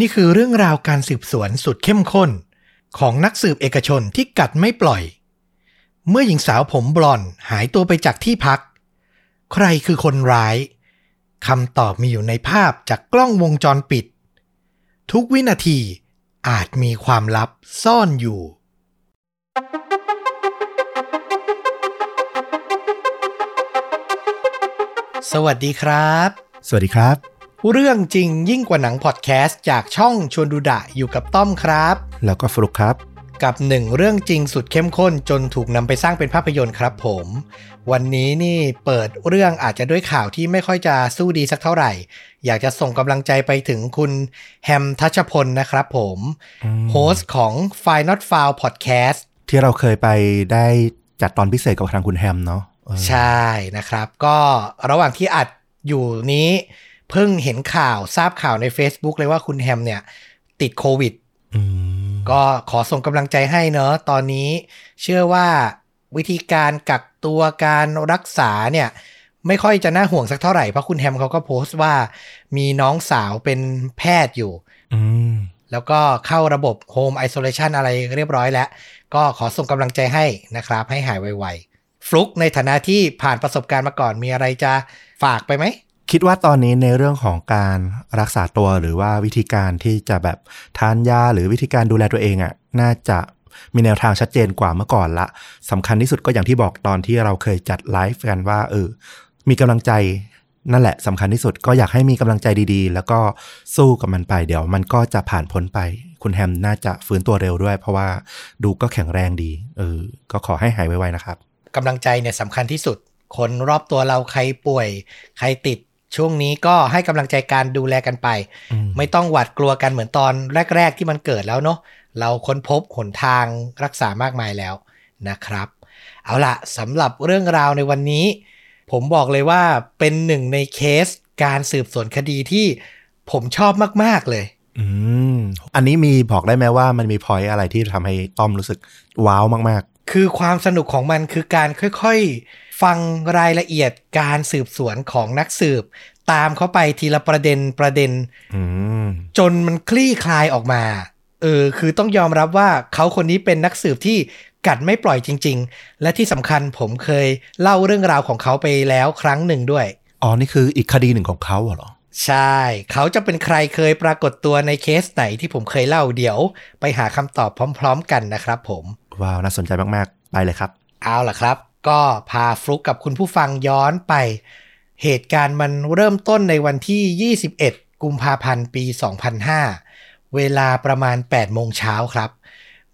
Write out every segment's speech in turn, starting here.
นี่คือเรื่องราวการสืบสวนสุดเข้มข้น ของนักสืบเอกชนที่กัดไม่ปล่อย เมื่อหญิงสาวผมบลอนหายตัวไปจากที่พัก ใครคือคนร้ายคำตอบมีอยู่ในภาพจากกล้องวงจรปิด ทุกวินาทีอาจมีความลับซ่อนอยู่ สวัสดีครับ สวัสดีครับ เรื่องจริงยิ่งกว่าหนังพอดแคสต์จากช่องชวนดูดะอยู่กับต้อมครับ แล้วก็ฟลุกครับ กับหนึ่งเรื่องจริงสุดเข้มข้นจนถูกนำไปสร้างเป็นภาพยนตร์ครับผม วันนี้นี่เปิดเรื่องอาจจะด้วยข่าวที่ไม่ค่อยจะสู้ดีสักเท่าไหร่ อยากจะส่งกำลังใจไปถึงคุณแฮมทัชพลนะครับผมอืมโฮสต์ของ f i Not f o u l Podcast ที่เราเคยไปได้จัดตอนพิเศษกับทางคุณแฮมเนาะเออใช่นะครับ ก็ระหว่างที่อัดอยู่นี้ เพิ่งเห็นข่าวทราบข่าวใน Facebook เลยว่าคุณแฮมเนี่ย ติดโควิดอืมก็ขอส่งกำลังใจให้เนอะตอนนี้ เชื่อว่าวิธีการกักตัวการรักษาเนี่ย ไม่ค่อยจะน่าห่วงสักเท่าไหร่เพราะคุณแฮมเขาก็โพสต์ว่า มีน้องสาวเป็นแพทย์อยู่อืมแล้วก็เข้าระบบ Home Isolation อะไรเรียบร้อยแล้ว ก็ขอส่งกำลังใจให้นะครับ ให้หายไวๆฟลุกในฐานะที่ผ่านประสบการณ์มาก่อนมีอะไรจะฝากไปไหม คิดว่าตอนนี้ในเรื่องของการรักษาตัวหรือว่าวิธีการที่จะแบบทานยาหรือวิธีการดูแลตัวเองอะ่ะน่าจะมีแนวทางชัดเจนกว่าเมื่อก่อนละสำคัญที่สุดก็อย่างที่บอกตอนที่เราเคยจัดไลฟ์กันว่าเออมีกำลังใจนั่นแหละสำคัญที่สุดก็อยากให้มีกำลังใจดีๆ แล้วก็สู้กับมันไป เดี๋ยวมันก็จะผ่านพ้นไป คุณแฮมน่าจะฟื้นตัวเร็วด้วย เพราะว่าดูก็แข็งแรงดีเออก็ขอให้หายไวๆนะครับกำลังใจเนี่ยสำคัญที่สุด คนรอบตัวเราใครป่วย ใครติด ช่วงนี้ก็ให้กำลังใจการดูแลกันไปอืมไม่ต้องหวาดกลัวกันเหมือนตอนแรก ๆ ที่มันเกิดแล้วเนาะเราค้นพบหนทางรักษามากมายแล้วนะครับ เอาละสำหรับเรื่องราวในวันนี้ ผมบอกเลยว่าเป็นหนึ่งในเคสการสืบสวนคดีที่ผมชอบมาก ๆ เลย อืม อันนี้มีบอกได้ไหมว่ามันมีพอยอะไรที่ทำให้ต้อมรู้สึกว้าวมากคือความสนุกของมันคือการค่อย ๆ ฟังรายละเอียดการสืบสวนของนักสืบ ตามเขาไปทีละประเด็นประเด็นๆอืมจนมันคลี่คลายออกมาเออคือต้องยอมรับว่าเขาคนนี้เป็นนักสืบที่กัดไม่ปล่อยจริง ๆ และที่สำคัญผมเคยเล่าเรื่องราวของเขาไปแล้วครั้งหนึ่งด้วย อ๋อ นี่คืออีกคดีหนึ่งของเขาเหรอ ใช่ เขาจะเป็นใครเคยปรากฏตัวในเคสไหนที่ผมเคยเล่าเดี๋ยว ไปหาคำตอบพร้อม ๆ กันนะครับผม ว้าว น่าสนใจมาก ๆ ไปเลยครับ เอาล่ะครับ ก็พาฟลุกกับคุณผู้ฟังย้อนไป เหตุการณ์มันเริ่มต้นในวันที่ 21 กุมภาพันธ์ปี 2005 เวลาประมาณ 8 โมงเช้าครับ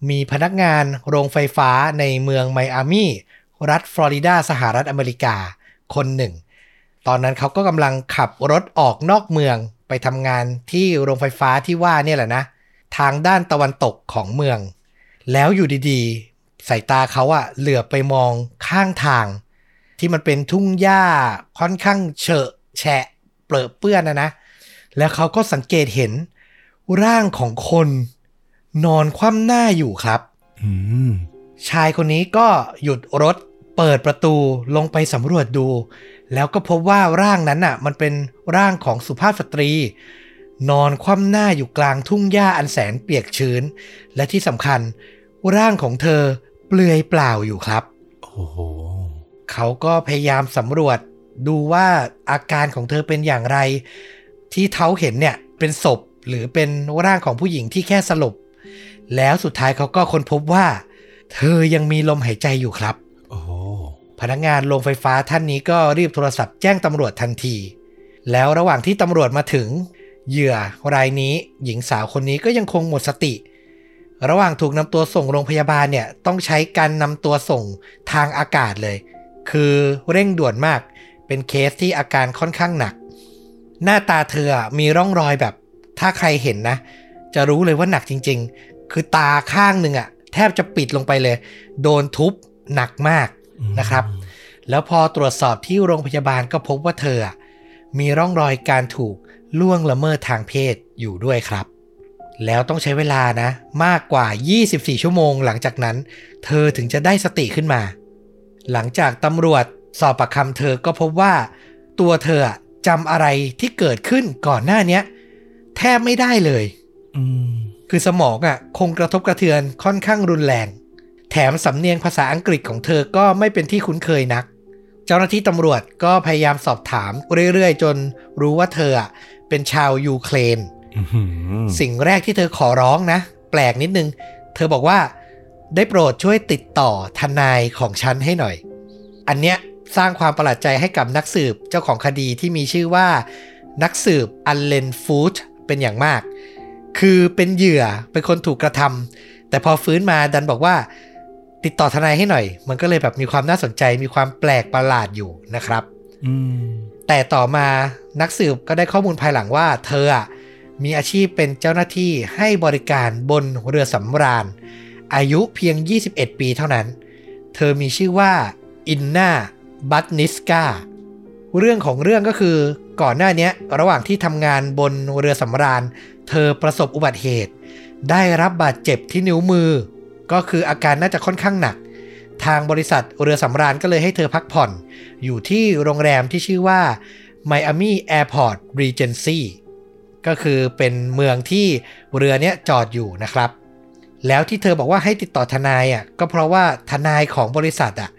มีพนักงานโรงไฟฟ้าในเมืองไมอามี่รัฐฟลอริดาสหรัฐอเมริกาคนหนึ่ง ตอนนั้นเขาก็กำลังขับรถออกนอกเมืองไปทำงานที่โรงไฟฟ้าที่ว่าเนี่ยแหละนะ ทางด้านตะวันตกของเมือง แล้วอยู่ดีๆ สายตาเขาอะเหลือบไปมองข้างทาง ที่มันเป็นทุ่งหญ้าค่อนข้างเฉอะแฉะเปรอะเปื้อนนะนะ แล้วเขาก็สังเกตเห็นร่างของคนนอนคว่ำหน้าอยู่ครับอืมชายคนนี้ก็หยุดรถเปิดประตูลงไปสำรวจดู แล้วก็พบว่าร่างนั้นน่ะ มันเป็นร่างของสุภาพสตรี นอนคว่ำหน้าอยู่กลางทุ่งหญ้าอันแสนเปียกชื้น และที่สำคัญ ร่างของเธอ เปลือยเปล่าอยู่ครับ โอ้โหเขาก็พยายามสำรวจดูว่าอาการของเธอเป็นอย่างไร ที่เขาเห็นเนี่ยเป็นศพหรือเป็นร่างของผู้หญิงที่แค่สลบ แล้วสุดท้ายเขาก็ค้นพบว่า เธอยังมีลมหายใจอยู่ครับ โอ้โหพนักงานโรงไฟฟ้าท่านนี้ก็รีบโทรศัพท์แจ้งตำรวจทันที แล้วระหว่างที่ตำรวจมาถึง เหยื่อรายนี้หญิงสาวคนนี้ก็ยังคงหมดสติ ระหว่างถูกนำตัวส่งโรงพยาบาลเนี่ยต้องใช้การนำตัวส่งทางอากาศเลย คือเร่งด่วนมาก เป็นเคสที่อาการค่อนข้างหนัก หน้าตาเธอมีร่องรอยแบบ ถ้าใครเห็นนะ จะรู้เลยว่าหนักจริง ๆ คือตาข้างหนึ่งอะแทบจะปิดลงไปเลย โดนทุบหนักมากนะครับ แล้วพอตรวจสอบที่โรงพยาบาลก็พบว่าเธอมีร่องรอยการถูกล่วงละเมิดทางเพศอยู่ด้วยครับ แล้วต้องใช้เวลานะมากกว่า 24 ชั่วโมง หลังจากนั้น เธอถึงจะได้สติขึ้นมา หลังจากตำรวจสอบปากคำเธอก็พบว่า ตัวเธออะจำอะไรที่เกิดขึ้นก่อนหน้าเนี้ยแทบไม่ได้เลยคือสมองอะ คงกระทบกระเทือนค่อนข้างรุนแรง แถมสำเนียงภาษาอังกฤษของเธอก็ไม่เป็นที่คุ้นเคยนัก เจ้าหน้าที่ตำรวจก็พยายามสอบถามเรื่อยๆ จนรู้ว่าเธออะเป็นชาวยูเครนอื้อหือ สิ่งแรกที่เธอขอร้องนะ แปลกนิดนึง เธอบอกว่าได้โปรดช่วยติดต่อทนายของฉันให้หน่อย อันเนี้ยสร้างความประหลาดใจให้กับนักสืบเจ้าของคดีที่มีชื่อว่า นักสืบอัลเลนฟูดเป็นอย่างมาก คือเป็นเหยื่อเป็นคนถูกกระทำแต่พอฟื้นมาดันบอกว่า ติดต่อทนายให้หน่อย มันก็เลยแบบมีความน่าสนใจมีความแปลกประหลาดอยู่นะครับอืมแต่ต่อมานักสืบก็ได้ข้อมูลภายหลังว่า เธออะ มีอาชีพเป็นเจ้าหน้าที่ให้บริการบนเรือสำราญ อายุเพียง 21 ปีเท่านั้น เธอมีชื่อว่าอินนาบัตนิสกาเรื่องของเรื่องก็คือก่อนหน้านี้ระหว่างที่ทำงานบนเรือสำราญ เธอประสบอุบัติเหตุ ได้รับบาดเจ็บที่นิ้วมือ ก็คืออาการน่าจะค่อนข้างหนัก ทางบริษัทเรือสำราญก็เลยให้เธอพักผ่อน อยู่ที่โรงแรมที่ชื่อว่า Miami Airport Regency ก็คือเป็นเมืองที่เรือเนี้ยจอดอยู่นะครับ แล้วที่เธอบอกว่าให้ติดต่อทนายอะก็เพราะว่าทนายของบริษัทอะ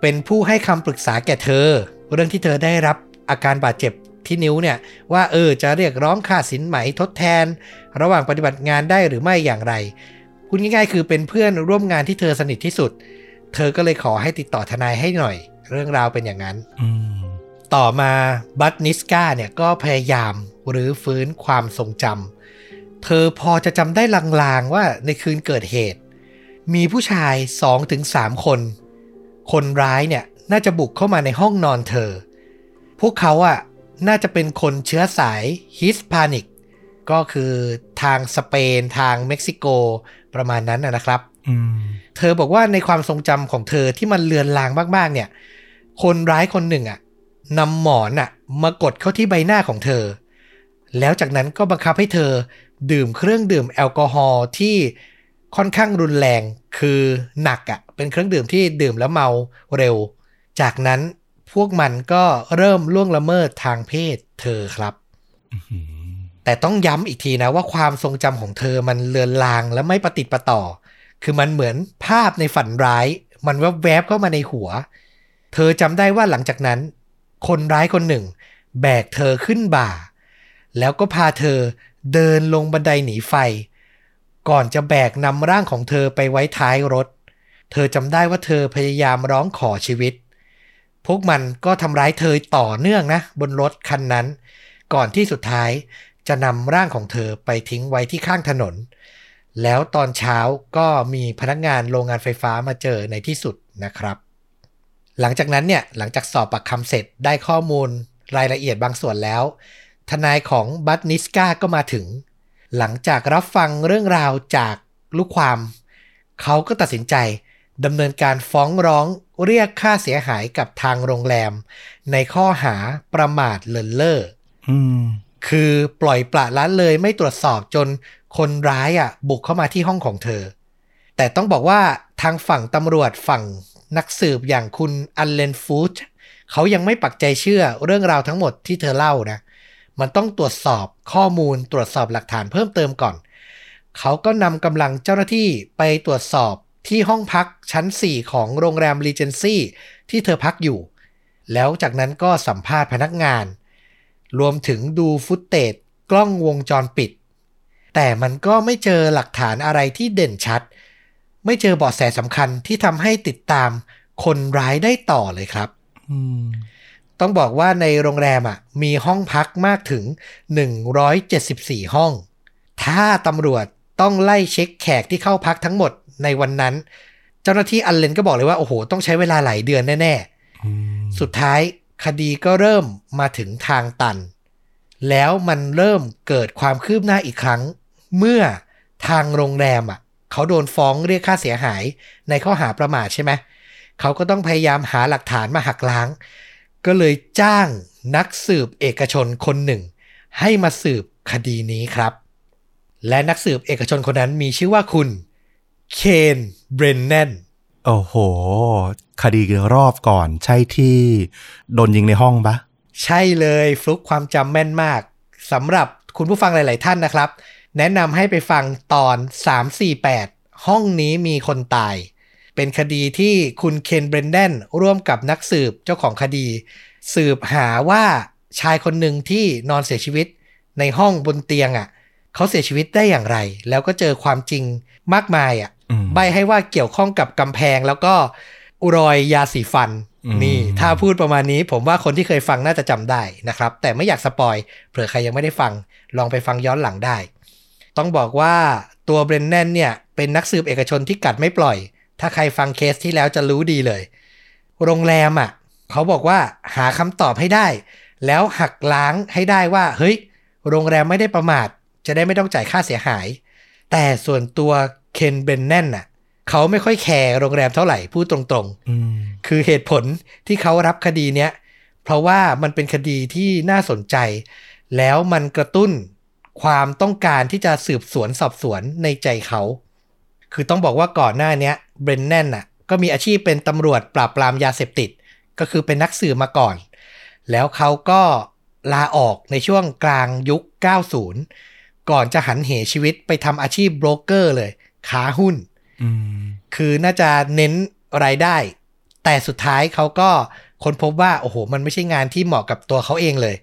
เป็นผู้ให้คำปรึกษาแก่เธอ เรื่องที่เธอได้รับอาการบาดเจ็บที่นิ้วเนี่ยว่าเออจะเรียกร้องค่าสินไหมทดแทน ระหว่างปฏิบัติงานได้หรือไม่อย่างไรพูดง่ายๆ คือเป็นเพื่อนร่วมงานที่เธอสนิทที่สุด เธอก็เลยขอให้ติดต่อทนายให้หน่อย เรื่องราวเป็นอย่างนั้นอืมต่อมาบัตนิสกาเนี่ยก็พยายาม หรือฟื้นความทรงจำ เธอพอจะจำได้ลางๆว่าในคืนเกิดเหตุ มีผู้ชาย 2-3 คน คนร้ายเนี่ยน่าจะบุกเข้ามาในห้องนอนเธอ พวกเขาอะน่าจะเป็นคนเชื้อสายฮิสพานิก ก็คือทางสเปนทางเม็กซิโกประมาณนั้นนะนะครับอืมเธอบอกว่าในความทรงจำของเธอที่มันเลือนลางมากๆเนี่ย คนร้ายคนหนึ่งอะนำหมอนอะมากดเข้าที่ใบหน้าของเธอ แล้วจากนั้นก็บังคับให้เธอดื่มเครื่องดื่มแอลกอฮอล์ที่ค่อนข้างรุนแรงคือหนักอะเป็นเครื่องดื่มที่ดื่มแล้วเมาเร็ว จากนั้นพวกมันก็เริ่มล่วงละเมิดทางเพศเธอครับแต่ต้องย้ำอีกทีนะว่าความทรงจำของเธอมันเลือนลางและไม่ประติดประต่อ คือมันเหมือนภาพในฝันร้าย มันแวบๆเข้ามาในหัว เธอจำได้ว่าหลังจากนั้น คนร้ายคนหนึ่ง แบกเธอขึ้นบ่า แล้วก็พาเธอเดินลงบันไดหนีไฟ ก่อนจะแบกนำร่างของเธอไปไว้ท้ายรถ เธอจำได้ว่าเธอพยายามร้องขอชีวิต พวกมันก็ทำร้ายเธอต่อเนื่องนะ บนรถคันนั้น ก่อนที่สุดท้ายจะนำร่างของเธอไปทิ้งไว้ที่ข้างถนน แล้วตอนเช้าก็มีพนักงานโรงงานไฟฟ้ามาเจอในที่สุดนะครับ หลังจากนั้นเนี่ยหลังจากสอบปากคำเสร็จได้ข้อมูลรายละเอียดบางส่วนแล้ว ทนายของบัตนิสกาก็มาถึง หลังจากรับฟังเรื่องราวจากลูกความ เขาก็ตัดสินใจดำเนินการฟ้องร้องเรียกค่าเสียหายกับทางโรงแรม ในข้อหาประมาทเลินเล่ออืมคือปล่อยปละละเลยไม่ตรวจสอบจนคนร้ายอะ บุกเข้ามาที่ห้องของเธอ แต่ต้องบอกว่าทางฝั่งตำรวจฝั่งนักสืบอย่างคุณอัลเลนฟูดเขายังไม่ปักใจเชื่อเรื่องราวทั้งหมดที่เธอเล่านะ มันต้องตรวจสอบข้อมูลตรวจสอบหลักฐานเพิ่มเติมก่อน เขาก็นำกำลังเจ้าหน้าที่ไปตรวจสอบที่ห้องพักชั้น 4 ของโรงแรมรีเจนซี่ที่เธอพักอยู่ แล้วจากนั้นก็สัมภาษณ์พนักงาน รวมถึงดูฟุตเตจกล้องวงจรปิด แต่มันก็ไม่เจอหลักฐานอะไรที่เด่นชัด ไม่เจอเบาะแสสำคัญที่ทำให้ติดตามคนร้ายได้ต่อเลยครับ ต้องบอกว่าในโรงแรมอะมีห้องพักมากถึง 174 ห้อง ถ้าตำรวจต้องไล่เช็คแขกที่เข้าพักทั้งหมดในวันนั้น เจ้าหน้าที่อันเลนก็บอกเลยว่า โอ้โห ต้องใช้เวลาหลายเดือนแน่อืมๆสุดท้ายคดีก็เริ่มมาถึงทางตัน แล้วมันเริ่มเกิดความคืบหน้าอีกครั้ง เมื่อทางโรงแรมอะเขาโดนฟ้องเรียกค่าเสียหายในข้อหาประมาทใช่ไหมเขาก็ต้องพยายามหาหลักฐานมาหักล้าง ก็เลยจ้างนักสืบเอกชนคนหนึ่ง ให้มาสืบคดีนี้ครับ และนักสืบเอกชนคนนั้นมีชื่อว่าคุณเคนเบรนแนนโอ้โห คดีรอบก่อนใช่ที่โดนยิงในห้องปะใช่เลยฟลุกความจำแม่นมากสำหรับคุณผู้ฟังหลาย ๆ ท่านนะครับ แนะนำให้ไปฟังตอน 348 ห้องนี้มีคนตาย เป็นคดีที่คุณเคนเบรนเดนร่วมกับนักสืบเจ้าของคดี สืบหาว่าชายคนหนึ่งที่นอนเสียชีวิตในห้องบนเตียงอะ่ะเขาเสียชีวิตได้อย่างไร แล้วก็เจอความจริงมากมายอะ่ะอืมใบให้ว่าเกี่ยวข้องกับกำแพงแล้วก็รอยยาสีฟันอืมนี่ ถ้าพูดประมาณนี้ผมว่าคนที่เคยฟังน่าจะจำได้นะครับ แต่ไม่อยาก spoil เผื่อใครยังไม่ได้ฟัง ลองไปฟังย้อนหลังได้ ต้องบอกว่าตัวเบรนแนนเนี่ย เป็นนักสืบเอกชนที่กัดไม่ปล่อย ถ้าใครฟังเคสที่แล้วจะรู้ดีเลย โรงแรมอะเขาบอกว่าหาคำตอบให้ได้ แล้วหักล้างให้ได้ว่า เฮ้ย โรงแรมไม่ได้ประมาท จะได้ไม่ต้องจ่ายค่าเสียหาย แต่ส่วนตัวเคนเบรนแนนน่ะเขาไม่ค่อยแคร์โรงแรมเท่าไหร่พูดตรงๆอืมคือเหตุผลที่เขารับคดีเนี้ย เพราะว่ามันเป็นคดีที่น่าสนใจ แล้วมันกระตุ้นความต้องการที่จะสืบสวนสอบสวนในใจเขา คือต้องบอกว่าก่อนหน้าเนี้ย เบรนแนนน่ะก็มีอาชีพเป็นตำรวจปราบปรามยาเสพติด ก็คือเป็นนักสืบมาก่อน แล้วเขาก็ลาออกในช่วงกลางยุค 90 ก่อนจะหันเหชีวิตไปทำอาชีพโบรกเกอร์เลยค้าหุ้นอืมคือน่าจะเน้นรายได้ แต่สุดท้ายเขาก็ค้นพบว่า โอ้โห มันไม่ใช่งานที่เหมาะกับตัวเขาเองเลย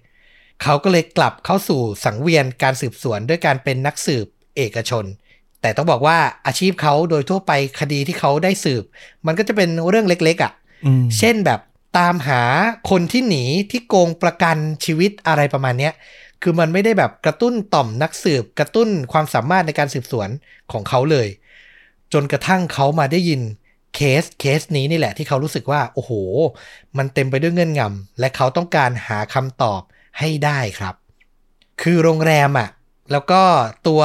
เขาก็เลยกลับเข้าสู่สังเวียนการสืบสวนด้วยการเป็นนักสืบเอกชน แต่ต้องบอกว่าอาชีพเขาโดยทั่วไปคดีที่เขาได้สืบ มันก็จะเป็นเรื่องเล็กๆอะ่ะอืมเช่นแบบตามหาคนที่หนีที่โกงประกันชีวิตอะไรประมาณเนี้ยคือมันไม่ได้แบบกระตุ้นต่อมนักสืบ กระตุ้นความสามารถในการสืบสวนของเขาเลย จนกระทั่งเขามาได้ยินเคสเคสนี้นี่แหละที่เขารู้สึกว่า โอ้โห มันเต็มไปด้วยเงื่อนงำและเขาต้องการหาคำตอบให้ได้ครับ คือโรงแรมอะ่ะแล้วก็ตัว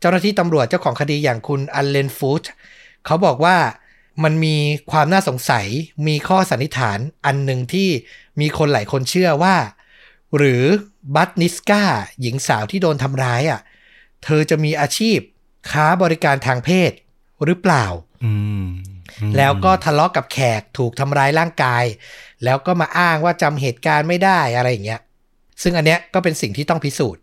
เจ้าหน้าที่ตำรวจเจ้าของคดีอย่างคุณอัลเลนฟูดเขาบอกว่ามันมีความน่าสงสัยมีข้อสันนิษฐานอันหนึ่งที่มีคนหลายคนเชื่อว่า หรือบัตนิสกาหญิงสาวที่โดนทำร้ายอะเธอจะมีอาชีพค้าบริการทางเพศหรือเปล่าอืมแล้วก็ทะเลาะกับแขกถูกทำร้ายร่างกาย แล้วก็มาอ้างว่าจำเหตุการณ์ไม่ได้อะไรอย่างเงี้ย ซึ่งอันเนี้ยก็เป็นสิ่งที่ต้องพิสูจน์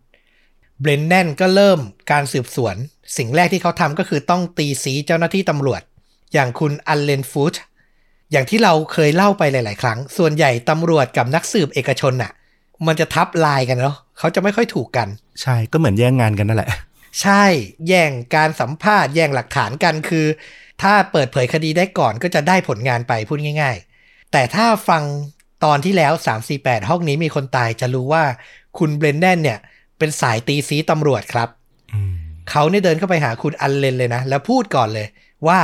เบรนแนนก็เริ่มการสืบสวน สิ่งแรกที่เขาทำก็คือต้องตีสีเจ้าหน้าที่ตำรวจ อย่างคุณอัลเลนฟูดอย่างที่เราเคยเล่าไปหลาย ๆ ครั้ง ส่วนใหญ่ตำรวจกับนักสืบเอกชนน่ะ มันจะทับลายกันเนาะเขาจะไม่ค่อยถูกกัน ใช่ก็เหมือนแย่งงานกันนั่นแหละ ใช่แย่งการสัมภาษณ์แย่งหลักฐานกันคือ ถ้าเปิดเผยคดีได้ก่อนก็จะได้ผลงานไปพูดง่าย ๆ แต่ถ้าฟังตอนที่แล้ว 348 ห้องนี้มีคนตายจะรู้ว่าคุณเบรนแดนเนี่ยเป็นสายตีซีตำรวจครับอืมเขาเนี่ยเดินเข้าไปหาคุณอันเลนเลยนะ แล้วพูดก่อนเลย ว่า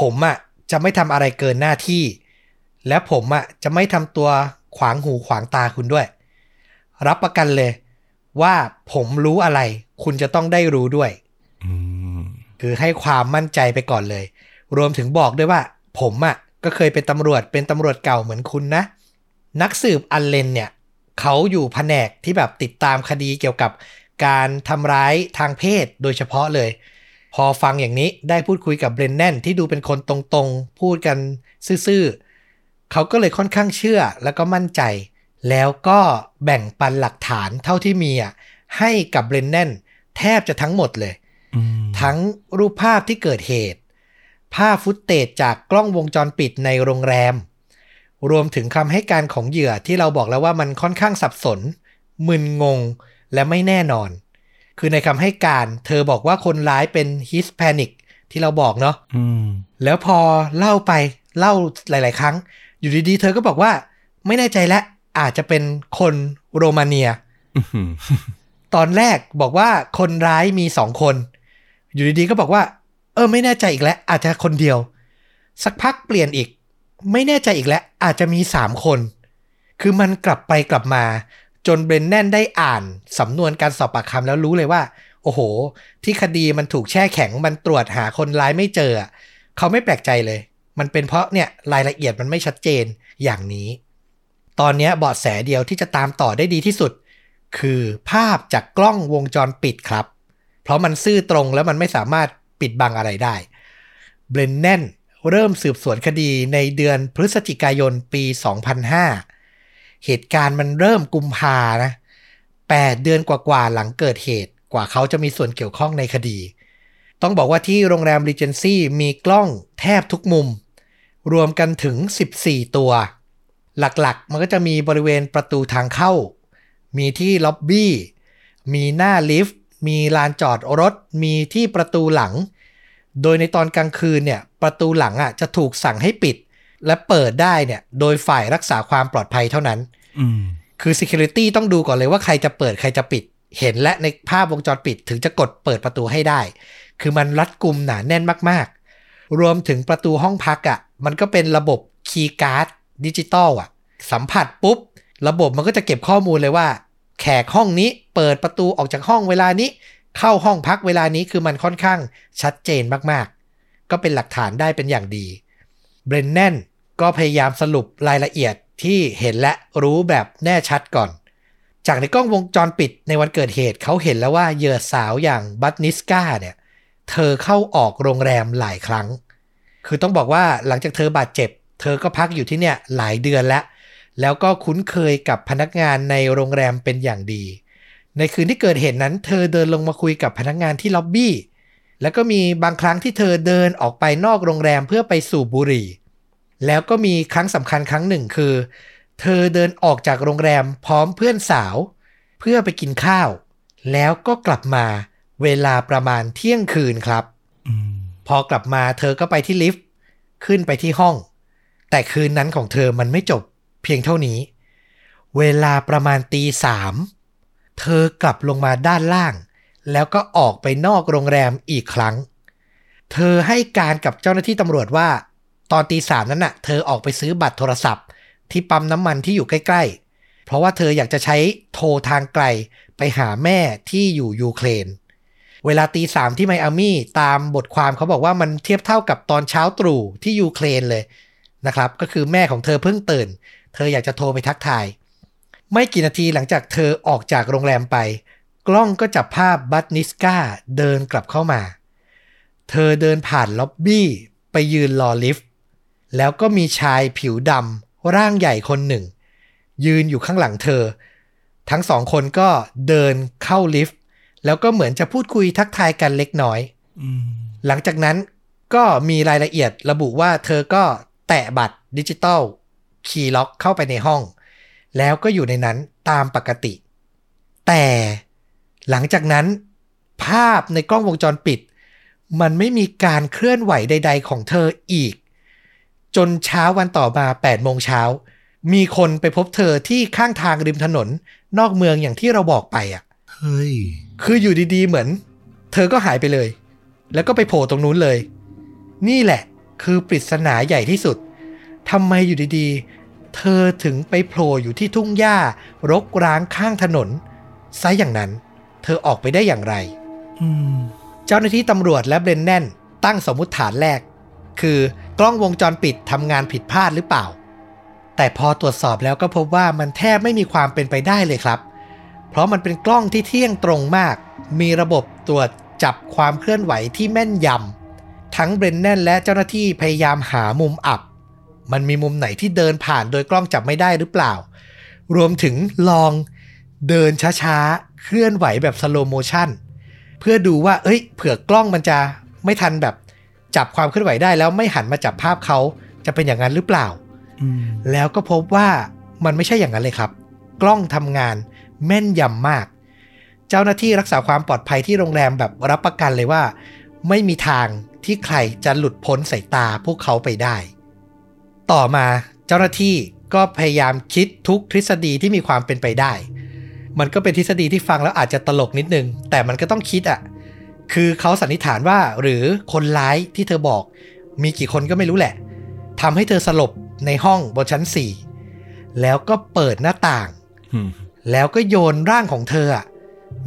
ผมอะ่ะจะไม่ทำอะไรเกินหน้าที่ และผมอะ่ะจะไม่ทำตัวขวางหูขวางตาคุณด้วย รับประกันเลย ว่าผมรู้อะไร คุณจะต้องได้รู้ด้วยอืมคือให้ความมั่นใจไปก่อนเลย รวมถึงบอกด้วยว่า ผมอะ่ะก็เคยเป็นตำรวจเป็นตำรวจเก่าเหมือนคุณนะ นักสืบอันเลนเนี่ย เขาอยู่แผนกที่แบบติดตามคดีเกี่ยวกับการทำร้ายทางเพศโดยเฉพาะเลย พอฟังอย่างนี้ได้พูดคุยกับเบรนแนนที่ดูเป็นคนตรงๆ พูดกันซื่อๆ เขาก็เลยค่อนข้างเชื่อแล้วก็มั่นใจ แล้วก็แบ่งปันหลักฐานเท่าที่มีอะให้กับเบรนแนนแทบจะทั้งหมดเลย ทั้งรูปภาพที่เกิดเหตุ ภาพ footage จากกล้องวงจรปิดในโรงแรม รวมถึงคำให้การของเหยื่อที่เราบอกแล้วว่ามันค่อนข้างสับสน มึนงง และไม่แน่นอน คือในคำให้การเธอบอกว่าคนร้ายเป็น Hispanicที่เราบอกเนาะอืมแล้วพอเล่าไปเล่าหลาย ๆ ครั้ง อยู่ดีๆ เธอก็บอกว่า ไม่แน่ใจและอาจจะเป็นคนโรมาเนียอื้อหือตอนแรกบอกว่าคนร้ายมีสองคน อยู่ดีๆ ก็บอกว่า เออ ไม่แน่ใจอีกแล้ว อาจจะคนเดียว สักพักเปลี่ยนอีก ไม่แน่ใจอีกแล้ว อาจจะมีสามคน คือมันกลับไปกลับมา จนเบรนแนนได้อ่านสำนวนการสอบปากคำแล้วรู้เลยว่า โอ้โห ที่คดีมันถูกแช่แข็งมันตรวจหาคนร้ายไม่เจอ เขาไม่แปลกใจเลย มันเป็นเพราะเนี่ยรายละเอียดมันไม่ชัดเจนอย่างนี้ ตอนนี้เบาะแสเดียวที่จะตามต่อได้ดีที่สุด คือภาพจากกล้องวงจรปิดครับ เพราะมันซื่อตรงแล้วมันไม่สามารถปิดบังอะไรได้เบรนแนน เริ่มสืบสวนคดีในเดือนพฤศจิกายนปี 2005 เหตุการณ์มันเริ่มกุมภานะ 8 เดือนกว่าๆหลังเกิดเหตุกว่าเขาจะมีส่วนเกี่ยวข้องในคดี ต้องบอกว่าที่โรงแรมรีเจนซี่มีกล้องแทบทุกมุม รวมกันถึง 14 ตัว หลักๆ มันก็จะมีบริเวณประตูทางเข้า มีที่ล็อบบี้ มีหน้าลิฟต์ มีลานจอดรถ มีที่ประตูหลัง โดยในตอนกลางคืนเนี่ยประตูหลังอะจะถูกสั่งให้ปิด และเปิดได้เนี่ยโดยฝ่ายรักษาความปลอดภัยเท่านั้นอืมคือ Security ต้องดูก่อนเลยว่าใครจะเปิดใครจะปิด เห็นและในภาพวงจรปิดถึงจะกดเปิดประตูให้ได้ คือมันรัดกุมหนาแน่นมากๆ รวมถึงประตูห้องพักอะ่ะมันก็เป็นระบบคีย์การ์ดดิจิตอลอะ สัมผัสปุ๊บ ระบบมันก็จะเก็บข้อมูลเลยว่า แขกห้องนี้เปิดประตูออกจากห้องเวลานี้ เข้าห้องพักเวลานี้คือมันค่อนข้างชัดเจนมากๆ ก็เป็นหลักฐานได้เป็นอย่างดี เบรนแนนก็พยายามสรุปรายละเอียดที่เห็นและรู้แบบแน่ชัดก่อน จากในกล้องวงจรปิดในวันเกิดเหตุเขาเห็นแล้วว่าเหยื่อสาวอย่างบัตนิสกาเนี่ยเธอเข้าออกโรงแรมหลายครั้ง คือต้องบอกว่าหลังจากเธอบาดเจ็บ เธอก็พักอยู่ที่เนี่ยหลายเดือนแล้ว แล้วก็คุ้นเคยกับพนักงานในโรงแรมเป็นอย่างดี ในคืนที่เกิดเหตุนั้น เธอเดินลงมาคุยกับพนักงานที่ล็อบบี้ แล้วก็มีบางครั้งที่เธอเดินออกไปนอกโรงแรมเพื่อไปสูบบุหรี่ แล้วก็มีครั้งสำคัญครั้งหนึ่งคือ เธอเดินออกจากโรงแรมพร้อมเพื่อนสาว เพื่อไปกินข้าว แล้วก็กลับมาเวลาประมาณเที่ยงคืนครับอืมพอกลับมาเธอก็ไปที่ลิฟต์ขึ้นไปที่ห้อง แต่คืนนั้นของเธอมันไม่จบเพียงเท่านี้ เวลาประมาณตีสาม เธอกลับลงมาด้านล่าง แล้วก็ออกไปนอกโรงแรมอีกครั้ง เธอให้การกับเจ้าหน้าที่ตำรวจว่า ตอนตีสามนั้นน่ะ เธอออกไปซื้อบัตรโทรศัพท์ ที่ปั๊มน้ำมันที่อยู่ใกล้ ๆ เพราะว่าเธออยากจะใช้โทรทางไกลไปหาแม่ที่อยู่ยูเครน เวลาตีสามที่ไมอามี่ตามบทความเขาบอกว่ามันเทียบเท่ากับตอนเช้าตรู่ที่ยูเครนเลยนะครับ ก็คือแม่ของเธอเพิ่งตื่น เธออยากจะโทรไปทักทาย ไม่กี่นาทีหลังจากเธอออกจากโรงแรมไป กล้องก็จับภาพบัตนิสกาเดินกลับเข้ามา เธอเดินผ่านล็อบบี้ไปยืนรอลิฟต์แล้วก็มีชายผิวดำร่างใหญ่คนหนึ่ง ยืนอยู่ข้างหลังเธอ ทั้งสองคนก็เดินเข้าลิฟต์แล้วก็เหมือนจะพูดคุยทักทายกันเล็กน้อยอืมหลังจากนั้นก็มีรายละเอียดระบุว่าเธอก็แตะบัตรดิจิตอลคีย์ล็อกเข้าไปในห้อง แล้วก็อยู่ในนั้นตามปกติ แต่หลังจากนั้น ภาพในกล้องวงจรปิด มันไม่มีการเคลื่อนไหวใด ๆ ของเธออีก จนเช้าวันต่อมา8โมงเช้า มีคนไปพบเธอที่ข้างทางริมถนน นอกเมืองอย่างที่เราบอกไปอะเฮ้ยคืออยู่ดีๆเหมือน เธอก็หายไปเลย แล้วก็ไปโผล่ตรงนู้นเลย นี่แหละคือปริศนาใหญ่ที่สุดทำไมอยู่ดีๆ เธอถึงไปโผล่อยู่ที่ทุ่งหญ้ารกร้างข้างถนนซะอย่างนั้น เธอออกไปได้อย่างไรอืมเจ้าหน้าที่ตำรวจและเบรนแนนตั้งสมมุติฐานแรก คือกล้องวงจรปิดทำงานผิดพลาดหรือเปล่า แต่พอตรวจสอบแล้วก็พบว่ามันแทบไม่มีความเป็นไปได้เลยครับ เพราะมันเป็นกล้องที่เที่ยงตรงมาก มีระบบตรวจจับความเคลื่อนไหวที่แม่นยำทั้งเบรนแนนและเจ้าหน้าที่พยายามหามุมอับ มันมีมุมไหนที่เดินผ่านโดยกล้องจับไม่ได้หรือเปล่า รวมถึงลองเดินช้าๆ เคลื่อนไหวแบบ slow motion เพื่อดูว่า เอ้ย เผื่อกล้องมันจะไม่ทันแบบจับความเคลื่อนไหวได้แล้วไม่หันมาจับภาพเขาจะเป็นอย่างนั้นหรือเปล่าอืมแล้วก็พบว่ามันไม่ใช่อย่างนั้นเลยครับ กล้องทำงานแม่นยำมาก เจ้าหน้าที่รักษาความปลอดภัยที่โรงแรมแบบรับประกันเลยว่า ไม่มีทางที่ใครจะหลุดพ้นสายตาพวกเขาไปได้ ต่อมาเจ้าหน้าที่ก็พยายามคิดทุกทฤษฎีที่มีความเป็นไปได้ มันก็เป็นทฤษฎีที่ฟังแล้วอาจจะตลกนิดนึง แต่มันก็ต้องคิดอะคือเขาสันนิษฐานว่าหรือคนร้ายที่เธอบอก มีกี่คนก็ไม่รู้แหละทำให้เธอสลบในห้องบนชั้น4แล้วก็เปิดหน้าต่างอืมแล้วก็โยนร่างของเธออะ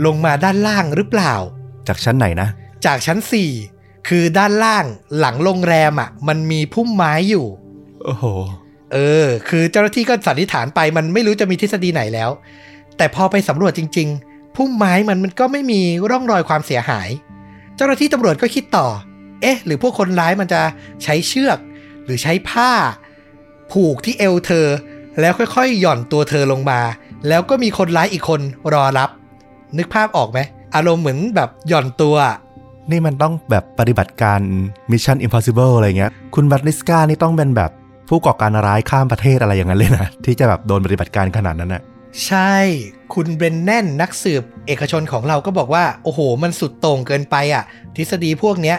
ลงมาด้านล่างหรือเปล่า จากชั้นไหนนะ จากชั้น4คือด้านล่างหลังโรงแรมอะ มันมีพุ่มไม้อยู่ โอ้โห เออ คือเจ้าหน้าที่ก็สันนิษฐานไปมันไม่รู้จะมีทฤษฎีไหนแล้ว แต่พอไปสำรวจจริง ๆ พุ่มไม้มันมันก็ไม่มีร่องรอยความเสียหาย เจ้าหน้าที่ตำรวจก็คิดต่อ เอ๊ะ หรือพวกคนร้ายมันจะใช้เชือก หรือใช้ผ้า ผูกที่เอวเธอ แล้วค่อยๆ หย่อนตัวเธอลงมา แล้วก็มีคนร้ายอีกคนรอรับ นึกภาพออกไหมอารมณ์เหมือนแบบหย่อนตัวนี่มันต้องแบบปฏิบัติการ Mission Impossible อะไรเงี้ย คุณบัตนิสกานี่ต้องเป็นแบบ ผู้ก่อการร้ายข้ามประเทศอะไรอย่างนั้นเลยนะ ที่จะแบบโดนปฏิบัติการขนาดนั้นน่ะใช่ คุณเบรนแนนนักสืบเอกชนของเราก็บอกว่า โอ้โห มันสุดโต่งเกินไปอะ ทฤษฎีพวกเนี้ย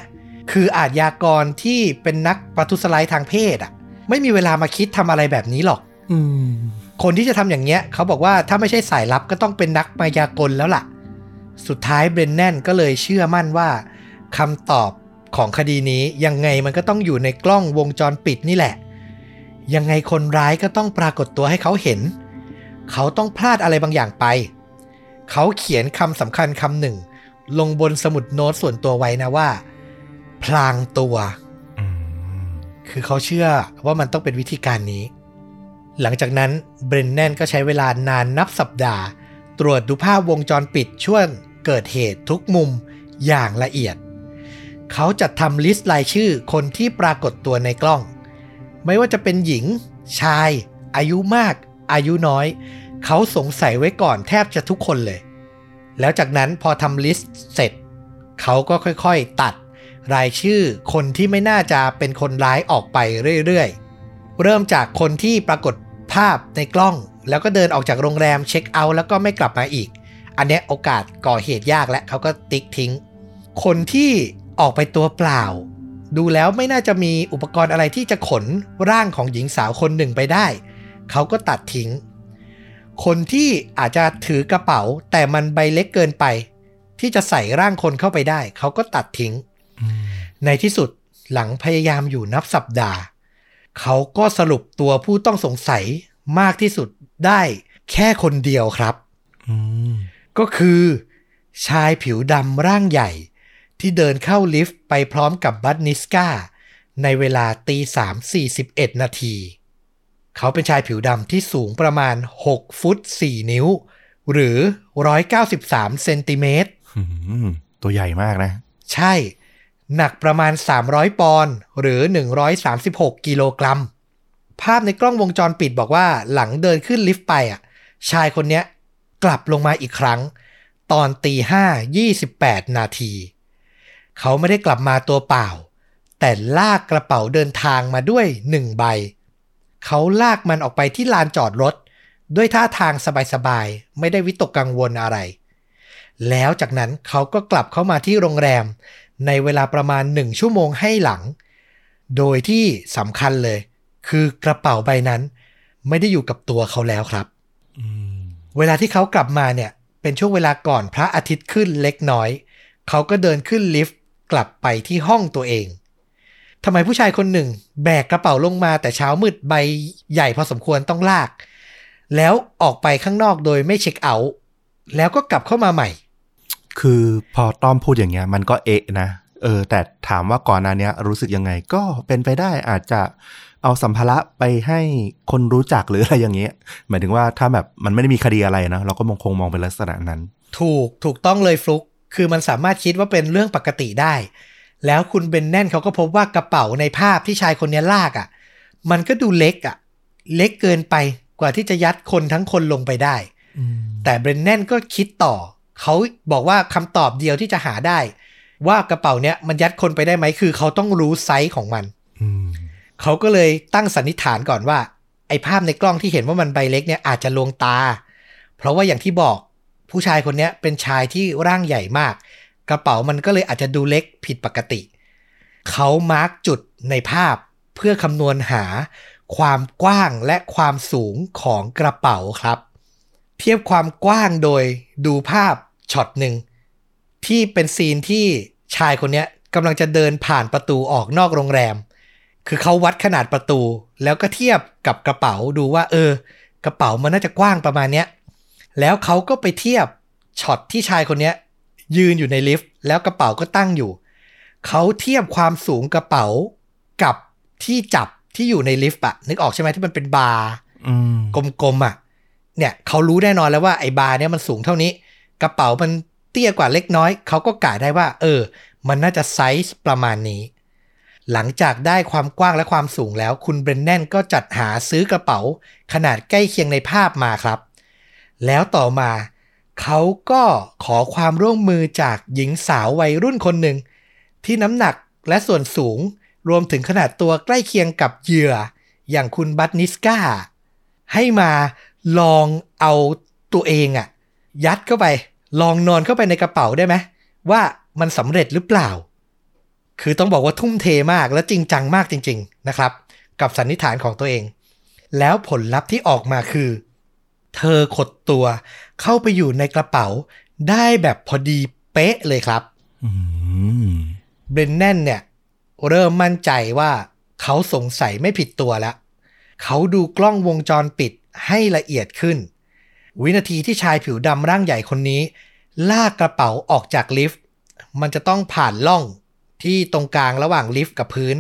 คืออาชญากรที่เป็นนักประทุษร้ายทางเพศอะ ไม่มีเวลามาคิดทำอะไรแบบนี้หรอกอืมคนที่จะทำอย่างเงี้ย เขาบอกว่าถ้าไม่ใช่สายลับก็ต้องเป็นนักมายากลแล้วล่ะ สุดท้ายเบรนแนนก็เลยเชื่อมั่นว่าคำตอบของคดีนี้ยังไงมันก็ต้องอยู่ในกล้องวงจรปิดนี่แหละ ยังไงคนร้ายก็ต้องปรากฏตัวให้เขาเห็น เขาต้องพลาดอะไรบางอย่างไป เขาเขียนคำสำคัญคำหนึ่ง ลงบนสมุดโน้ตส่วนตัวไว้นะว่า พลางตัวอืมคือเขาเชื่อว่ามันต้องเป็นวิธีการนี้ หลังจากนั้นเบรนแนนก็ใช้เวลานานนับสัปดาห์ ตรวจดูภาพวงจรปิดช่วงเกิดเหตุทุกมุมอย่างละเอียด เขาจัดทำลิสต์รายชื่อคนที่ปรากฏตัวในกล้อง ไม่ว่าจะเป็นหญิง ชาย อายุมาก อายุน้อย เขาสงสัยไว้ก่อนแทบจะทุกคนเลย แล้วจากนั้นพอทำลิสต์เสร็จ เขาก็ค่อยๆตัด รายชื่อคนที่ไม่น่าจะเป็นคนร้ายออกไปเรื่อยๆ เริ่มจากคนที่ปรากฏภาพในกล้อง แล้วก็เดินออกจากโรงแรมเช็คเอาท์แล้วก็ไม่กลับมาอีก อันเนี้ยโอกาสก่อเหตุยากและเขาก็ติ๊กทิ้ง คนที่ออกไปตัวเปล่า ดูแล้วไม่น่าจะมีอุปกรณ์อะไรที่จะขนร่างของหญิงสาวคนหนึ่งไปได้ เขาก็ตัดทิ้ง คนที่อาจจะถือกระเป๋า แต่มันใบเล็กเกินไป ที่จะใส่ร่างคนเข้าไปได้ เขาก็ตัดทิ้งอืมในที่สุดหลังพยายามอยู่นับสัปดาห์ เขาก็สรุปตัวผู้ต้องสงสัยมากที่สุดได้แค่คนเดียวครับอืมก็คือชายผิวดำร่างใหญ่ ที่เดินเข้าลิฟต์ไปพร้อมกับบัตนิสกาในเวลาตีสามสี่สิบเอ็ดนาที เขาเป็นชายผิวดำที่สูงประมาณ 6 ฟุต 4 นิ้ว หรือ 193 เซนติเมตรอืมตัวใหญ่มากนะ ใช่ หนักประมาณ 300 ปอนด์หรือ 136 กิโลกรัม ภาพในกล้องวงจรปิดบอกว่าหลังเดินขึ้นลิฟต์ไปอะ ชายคนเนี้ยกลับลงมาอีกครั้ง ตอนตีห้ายี่สิบแปดนาที เขาไม่ได้กลับมาตัวเปล่า แต่ลากกระเป๋าเดินทางมาด้วยหนึ่งใบ เขาลากมันออกไปที่ลานจอดรถ ด้วยท่าทางสบายๆ ไม่ได้วิตกกังวลอะไร แล้วจากนั้นเขาก็กลับเข้ามาที่โรงแรม ในเวลาประมาณหนึ่งชั่วโมงให้หลัง โดยที่สำคัญเลย คือกระเป๋าใบนั้น ไม่ได้อยู่กับตัวเขาแล้วครับอืมเวลาที่เขากลับมาเนี่ย เป็นช่วงเวลาก่อนพระอาทิตย์ขึ้นเล็กน้อย เขาก็เดินขึ้นลิฟต์ กลับไปที่ห้องตัวเองทำไมผู้ชายคนหนึ่ง แบกกระเป๋าลงมาแต่เช้ามืดใบใหญ่พอสมควรต้องลาก แล้วออกไปข้างนอกโดยไม่เช็คเอาท์แล้วก็กลับเข้ามาใหม่ คือพอต้อมพูดอย่างเงี้ย มันก็เอะนะเออ แต่ถามว่าก่อนหน้าเนี้ยรู้สึกยังไง ก็เป็นไปได้อาจจะเอาสัมภาระไปให้คนรู้จักหรืออะไรอย่างเงี้ย หมายถึงว่าถ้าแบบมันไม่ได้มีคดีอะไรนะเราก็มองคงมองเป็นลักษณะนั้น ถูกถูกต้องเลยฟลุก คือมันสามารถคิดว่าเป็นเรื่องปกติได้ แล้วคุณเบนแน่นเขาก็พบว่ากระเป๋าในภาพที่ชายคนนี้ลากอะ่ะ มันก็ดูเล็กอะ่ะ เล็กเกินไปกว่าที่จะยัดคนทั้งคนลงไปได้อืมแต่เบรนแนนก็คิดต่อ เขาบอกว่าคำตอบเดียวที่จะหาได้ ว่ากระเป๋าเนี้ยมันยัดคนไปได้ไหมคือ เขาต้องรู้ไซส์ของมันอืมเขาก็เลยตั้งสันนิษฐานก่อนว่า ไอ้ภาพในกล้องที่เห็นว่ามันใบเล็กเนี่ยอาจจะลวงตา เพราะว่าอย่างที่บอก ผู้ชายคนนี้เป็นชายที่ร่างใหญ่มาก กระเป๋ามันก็เลยอาจจะดูเล็กผิดปกติ เขา mark จุดในภาพเพื่อคำนวณหาความกว้างและความสูงของกระเป๋าครับ เทียบความกว้างโดยดูภาพช็อตหนึ่งที่เป็น scene ที่ชายคนนี้กำลังจะเดินผ่านประตูออกนอกโรงแรม คือเขาวัดขนาดประตู แล้วก็เทียบกับกระเป๋าดูว่า เออ กระเป๋ามันน่าจะกว้างประมาณเนี้ย แล้วเขาก็ไปเทียบช็อตที่ชายคนเนี้ยยืนอยู่ในลิฟต์แล้วกระเป๋าก็ตั้งอยู่ เขาเทียบความสูงกระเป๋ากับที่จับที่อยู่ในลิฟต์อะนึกออกใช่ไหมที่มันเป็นบาร์อืมกลมๆอะเนี่ยเขารู้แน่นอนแล้วว่าไอ้บาร์เนี่ยมันสูงเท่านี้ กระเป๋ามันเตี้ยกว่าเล็กน้อย เขาก็กะได้ว่า เออ มันน่าจะไซส์ประมาณนี้ หลังจากได้ความกว้างและความสูงแล้ว คุณเบรนแนนก็จัดหาซื้อกระเป๋า ขนาดใกล้เคียงในภาพมาครับ แล้วต่อมาเขาก็ขอความร่วมมือจากหญิงสาววัยรุ่นคนหนึ่ง ที่น้ำหนักและส่วนสูงรวมถึงขนาดตัวใกล้เคียงกับเหยื่อ อย่างคุณบัตนิสกาให้มาลองเอาตัวเองอะยัดเข้าไป ลองนอนเข้าไปในกระเป๋าได้ไหมว่ามันสำเร็จหรือเปล่า คือต้องบอกว่าทุ่มเทมากและจริงจังมากจริง ๆนะครับ กับสันนิษฐานของตัวเอง แล้วผลลัพธ์ที่ออกมาคือ เธอขดตัว เข้าไปอยู่ในกระเป๋า ได้แบบพอดีเป๊ะเลยครับอืมเบรนแนนเนี่ย เริ่มมั่นใจว่าเขาสงสัยไม่ผิดตัวแล้ว เขาดูกล้องวงจรปิดให้ละเอียดขึ้น วินาทีที่ชายผิวดำร่างใหญ่คนนี้ ลากกระเป๋าออกจากลิฟต์ มันจะต้องผ่านล่องที่ตรงกลางระหว่างลิฟต์กับพื้น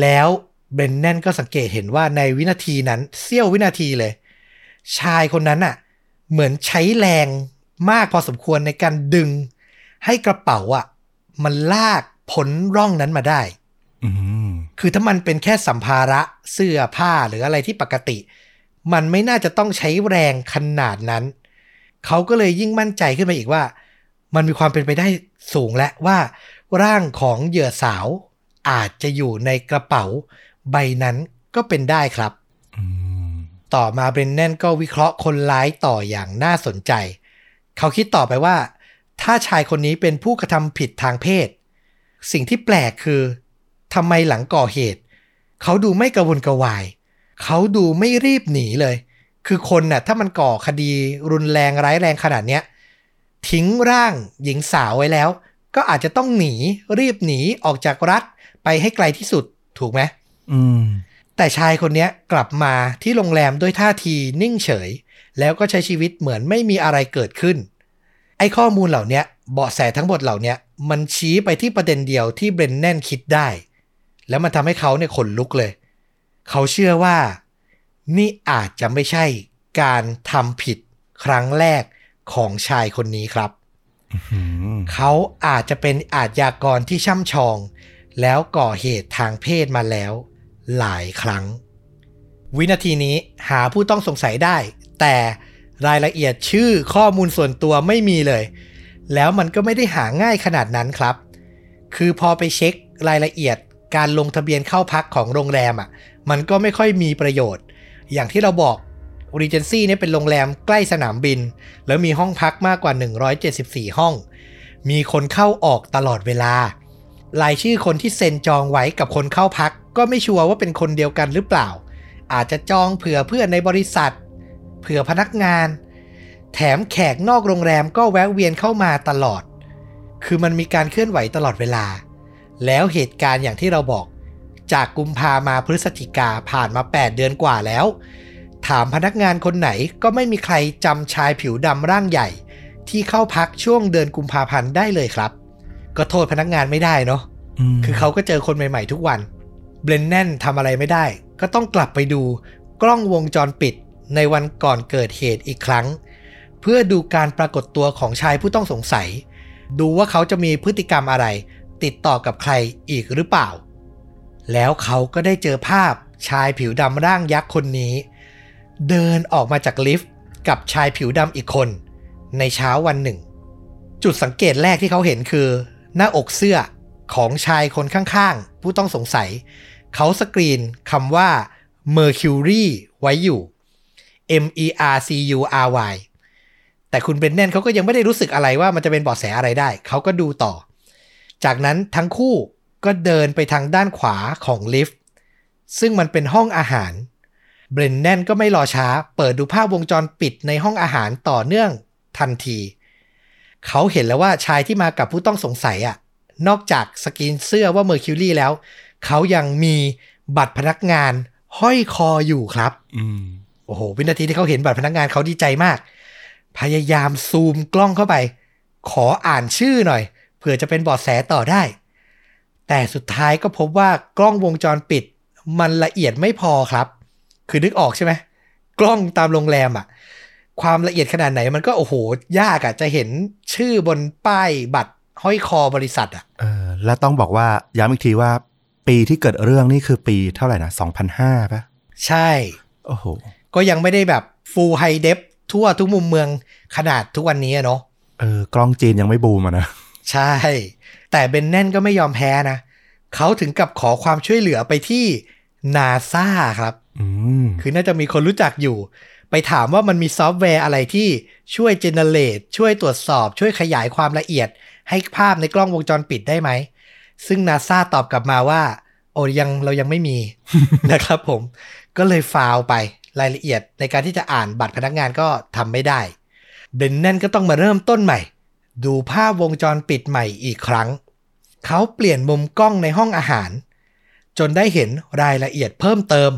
แล้วเบรนแนนก็สังเกตเห็นว่าในวินาทีนั้นเสี้ยววินาทีเลย ชายคนนั้นอะเหมือนใช้แรงมากพอสมควรในการดึง ให้กระเป๋าอะมันลากพ้นร่องนั้นมาได้อืมคือถ้ามันเป็นแค่สัมภาระเสื้อผ้าหรืออะไรที่ปกติ มันไม่น่าจะต้องใช้แรงขนาดนั้น เขาก็เลยยิ่งมั่นใจขึ้นมาอีกว่า มันมีความเป็นไปได้สูงและว่า ร่างของเหยื่อสาวอาจจะอยู่ในกระเป๋า ใบนั้นก็เป็นได้ครับอืม ต่อมาเบรนแนนก็วิเคราะห์คนร้ายต่ออย่างน่าสนใจ เขาคิดต่อไปว่า ถ้าชายคนนี้เป็นผู้กระทำผิดทางเพศ สิ่งที่แปลกคือทำไมหลังก่อเหตุ เขาดูไม่กระวนกระวาย เขาดูไม่รีบหนีเลย คือคนน่ะถ้ามันก่อคดีรุนแรงร้ายแรงขนาดเนี้ยทิ้งร่างหญิงสาวไว้แล้ว ก็อาจจะต้องหนีรีบหนีออกจากรัฐไปให้ไกลที่สุดถูกไหมอืม แต่ชายคนเนี้ยกลับมาที่โรงแรมด้วยท่าทีนิ่งเฉย แล้วก็ใช้ชีวิตเหมือนไม่มีอะไรเกิดขึ้น ไอ้ข้อมูลเหล่าเนี้ยเบาะแสทั้งหมดเหล่าเนี้ยมันชี้ไปที่ประเด็นเดียวที่เบรนแนนคิดได้ แล้วมันทำให้เขาเนี่ยขนลุกเลย เขาเชื่อว่า นี่อาจจะไม่ใช่การทำผิดครั้งแรกของชายคนนี้ครับอืมเขาอาจจะเป็นอาชญากรที่ช่ำชอง แล้วก่อเหตุทางเพศมาแล้ว หลายครั้ง วินาทีนี้หาผู้ต้องสงสัยได้ แต่รายละเอียดชื่อข้อมูลส่วนตัวไม่มีเลย แล้วมันก็ไม่ได้หาง่ายขนาดนั้นครับ คือพอไปเช็ครายละเอียดการลงทะเบียนเข้าพักของโรงแรมอะ มันก็ไม่ค่อยมีประโยชน์ อย่างที่เราบอก Regency เนี่ยเป็นโรงแรมใกล้สนามบิน แล้วมีห้องพักมากกว่า 174 ห้อง มีคนเข้าออกตลอดเวลา รายชื่อคนที่เซ็นจองไว้กับคนเข้าพัก ก็ไม่ชัวร์ว่าเป็นคนเดียวกันหรือเปล่า อาจจะจองเผื่อเพื่อนในบริษัท เผื่อพนักงาน แถมแขกนอกโรงแรมก็แวะเวียนเข้ามาตลอด คือมันมีการเคลื่อนไหวตลอดเวลา แล้วเหตุการณ์อย่างที่เราบอก จากกุมภามาพฤศจิกาผ่านมา 8 เดือนกว่าแล้ว ถามพนักงานคนไหนก็ไม่มีใครจำชายผิวดำร่างใหญ่ ที่เข้าพักช่วงเดือนกุมภาพันธ์ได้เลยครับ ก็โทษพนักงานไม่ได้เนาะมคือเขาก็เจอคนใหม่ๆทุกวันเบรนแนนทำอะไรไม่ได้ ก็ต้องกลับไปดูกล้องวงจรปิดในวันก่อนเกิดเหตุอีกครั้ง เพื่อดูการปรากฏตัวของชายผู้ต้องสงสัย ดูว่าเขาจะมีพฤติกรรมอะไร ติดต่อกับใครอีกหรือเปล่า แล้วเขาก็ได้เจอภาพชายผิวดำร่างยักษ์คนนี้ เดินออกมาจากลิฟต์กับชายผิวดำอีกคน ในเช้าวันหนึ่ง จุดสังเกตแรกที่เขาเห็นคือ หน้าอกเสื้อของชายคนข้างๆ ผู้ต้องสงสัย เขาสกรีนคำว่า Mercury ไว้อยู่ M E R C U R Y แต่คุณเบรนแนนเขาก็ยังไม่ได้รู้สึกอะไรว่ามันจะเป็นเบาะแสอะไรได้ เขาก็ดูต่อ จากนั้นทั้งคู่ก็เดินไปทางด้านขวาของลิฟต์ ซึ่งมันเป็นห้องอาหาร เบรนแนนก็ไม่รอช้า เปิดดูภาพวงจรปิดในห้องอาหารต่อเนื่องทันที เขาเห็นแล้วว่าชายที่มากับผู้ต้องสงสัยอะนอกจากสกรีนเสื้อว่า Mercury แล้ว เขายังมีบัตรพนักงานห้อยคออยู่ครับอืมโอ้โห วินาทีที่เขาเห็นบัตรพนักงานเขาดีใจมาก พยายามซูมกล้องเข้าไป ขออ่านชื่อหน่อยเผื่อจะเป็นเบอดแสต่อได้ แต่สุดท้ายก็พบว่ากล้องวงจรปิด มันละเอียดไม่พอครับ คือนึกออกใช่ไหมกล้องตามโรงแรมอะ ความละเอียดขนาดไหนมันก็โอ้โห ยากอะจะเห็นชื่อบนป้ายบัตรห้อยคอบริษัทอะเออแล้วต้องบอกว่าย้ำอีกทีว่า ปีที่เกิดเรื่องนี่คือปีเท่าไหร่นะ2005ป่ะใช่ โอ้โห ก็ยังไม่ได้แบบ full high def ทั่วทุกมุมเมืองขนาดทุกวันนี้อะเนาะเออกล้องจีนยังไม่บูมอะนะใช่ แต่เบนแน่นก็ไม่ยอมแพ้นะเขาถึงกับขอความช่วยเหลือไปที่นาซาครับอืมคือน่าจะมีคนรู้จักอยู่ ไปถามว่ามันมีซอฟต์แวร์อะไรที่ช่วยเจเนเรตช่วยตรวจสอบ ช่วยขยายความละเอียด ให้ภาพในกล้องวงจรปิดได้ไหม ซึ่งนาซาตอบกลับมาว่า โอ้ยังเรายังไม่มีนะครับผม ก็เลยฟาวไปรายละเอียดในการที่จะอ่านบัตรพนักงานก็ทำไม่ได้เบนแนนก็ต้องมาเริ่มต้นใหม่ ดูภาพวงจรปิดใหม่อีกครั้ง เขาเปลี่ยนมุมกล้องในห้องอาหาร จนได้เห็นรายละเอียดเพิ่มเติม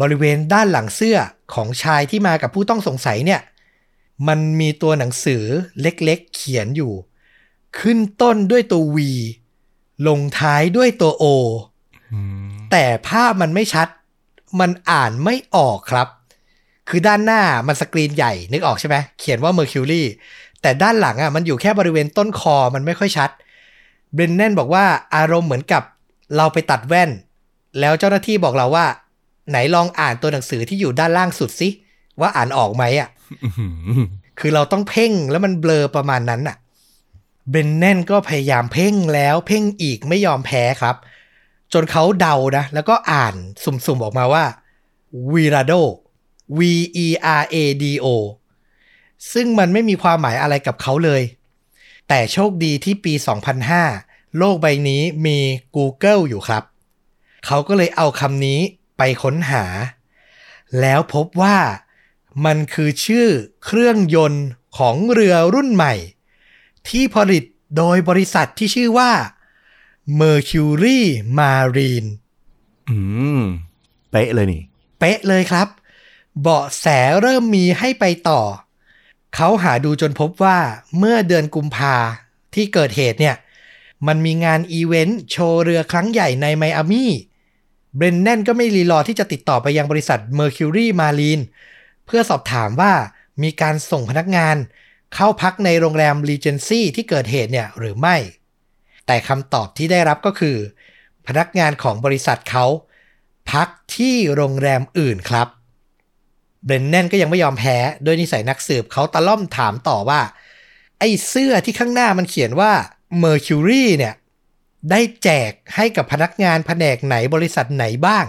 บริเวณด้านหลังเสื้อของชายที่มากับผู้ต้องสงสัยเนี่ย มันมีตัวหนังสือเล็กๆ เขียนอยู่ ขึ้นต้นด้วยตัว V ลงท้ายด้วยตัว O อืมแต่ภาพมันไม่ชัด มันอ่านไม่ออกครับ คือด้านหน้ามันสกรีนใหญ่นึกออกใช่ไหมเขียนว่า Mercury แต่ด้านหลังอะมันอยู่แค่บริเวณต้นคอมันไม่ค่อยชัดเบรนแนนบอกว่าอารมณ์เหมือนกับเราไปตัดแว่น แล้วเจ้าหน้าที่บอกเราว่า ไหนลองอ่านตัวหนังสือที่อยู่ด้านล่างสุดสิว่าอ่านออกไหมอะอื้อหือคือเราต้องเพ่งแล้วมันเบลอประมาณนั้นน่ะเบรนแนนก็พยายามเพ่งแล้วเพ่งอีกไม่ยอมแพ้ครับ จนเขาเดานะ แล้วก็อ่านสุ่มๆออกมาว่า Virado V E R A D O ซึ่งมันไม่มีความหมายอะไรกับเขาเลย แต่โชคดีที่ปี 2005 โลกใบนี้มี Google อยู่ครับ เขาก็เลยเอาคำนี้ ไปค้นหา แล้วพบว่ามันคือชื่อเครื่องยนต์ของเรือรุ่นใหม่ ที่ผลิตโดยบริษัทที่ชื่อว่า Mercury Marine อืม เป๊ะเลยนี่ เป๊ะเลยครับ เบาะแสเริ่มมีให้ไปต่อ เขาหาดูจนพบว่าเมื่อเดือนกุมภาที่เกิดเหตุเนี่ย มันมีงานอีเวนต์โชว์เรือครั้งใหญ่ในไมอามี่ เบรนแนนก็ไม่รีรอที่จะติดต่อไปยังบริษัท Mercury Marine เพื่อสอบถามว่ามีการส่งพนักงาน เข้าพักในโรงแรม Regency ที่เกิดเหตุเนี่ยหรือไม่ แต่คำตอบที่ได้รับก็คือ พนักงานของบริษัทเขา พักที่โรงแรมอื่นครับเบรนแนนก็ยังไม่ยอมแพ้โดยนิสัยนักสืบเขาตะล่อมถามต่อว่า ไอ้เสื้อที่ข้างหน้ามันเขียนว่า Mercury เนี่ย ได้แจกให้กับพนักงานแผนกไหนบริษัทไหนบ้าง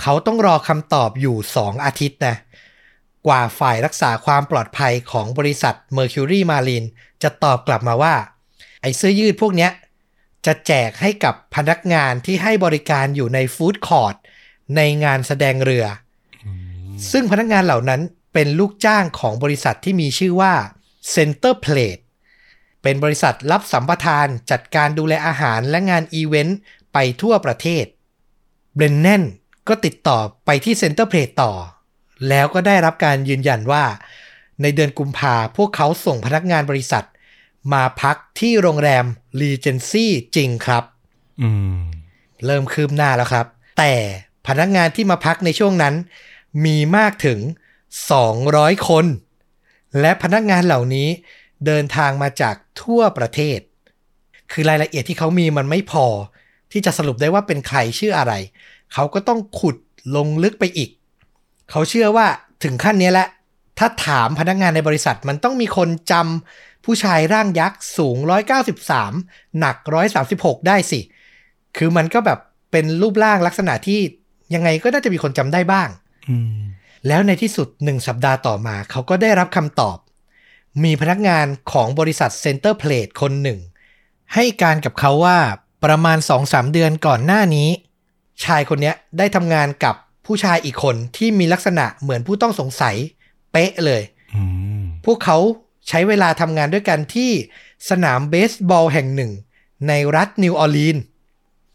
เขาต้องรอคำตอบอยู่ 2 อาทิตย์นะกว่าฝ่ายรักษาความปลอดภัยของบริษัท Mercury Marine จะตอบกลับมาว่า ไอ้เสื้อยืดพวกเนี้ย จะแจกให้กับพนักงานที่ให้บริการอยู่ใน food court ในงานแสดงเรือ ซึ่งพนักงานเหล่านั้นเป็นลูกจ้างของบริษัทที่มีชื่อว่า Center Plate เป็นบริษัทรับสัมปทานจัดการดูแลอาหารและงานอีเวนต์ไปทั่วประเทศ เบรนแนนก็ติดต่อไปที่ Center Plate ต่อ แล้วก็ได้รับการยืนยันว่า ในเดือนกุมภาพวกเขาส่งพนักงานบริษัท มาพักที่โรงแรม Regency จริงครับ อืม เริ่มคืบหน้าแล้วครับ แต่พนักงานที่มาพักในช่วงนั้น มีมากถึง 200 คน และพนักงานเหล่านี้ เดินทางมาจากทั่วประเทศ คือรายละเอียดที่เขามีมันไม่พอ ที่จะสรุปได้ว่าเป็นใครชื่ออะไร เขาก็ต้องขุดลงลึกไปอีก เขาเชื่อว่าถึงขั้นนี้แหละ ถ้าถามพนักงานในบริษัทมันต้องมีคนจำผู้ชายร่างยักษ์สูง 193 หนัก 136 ได้สิ คือมันก็แบบเป็นรูปร่างลักษณะที่ยังไงก็น่าจะมีคนจำได้บ้างอืมแล้วในที่สุดหนึ่งสัปดาห์ต่อมา เขาก็ได้รับคำตอบ มีพนักงานของบริษัท Center Plate คนหนึ่ง ให้การกับเขาว่าประมาณ 2-3 เดือนก่อนหน้านี้ ชายคนเนี้ยได้ทำงานกับผู้ชายอีกคนที่มีลักษณะเหมือนผู้ต้องสงสัย เป๊ะเลยอืมพวกเขาใช้เวลาทำงานด้วยกันที่สนามเบสบอลแห่งหนึ่ง ในรัฐนิวออร์ลีนส์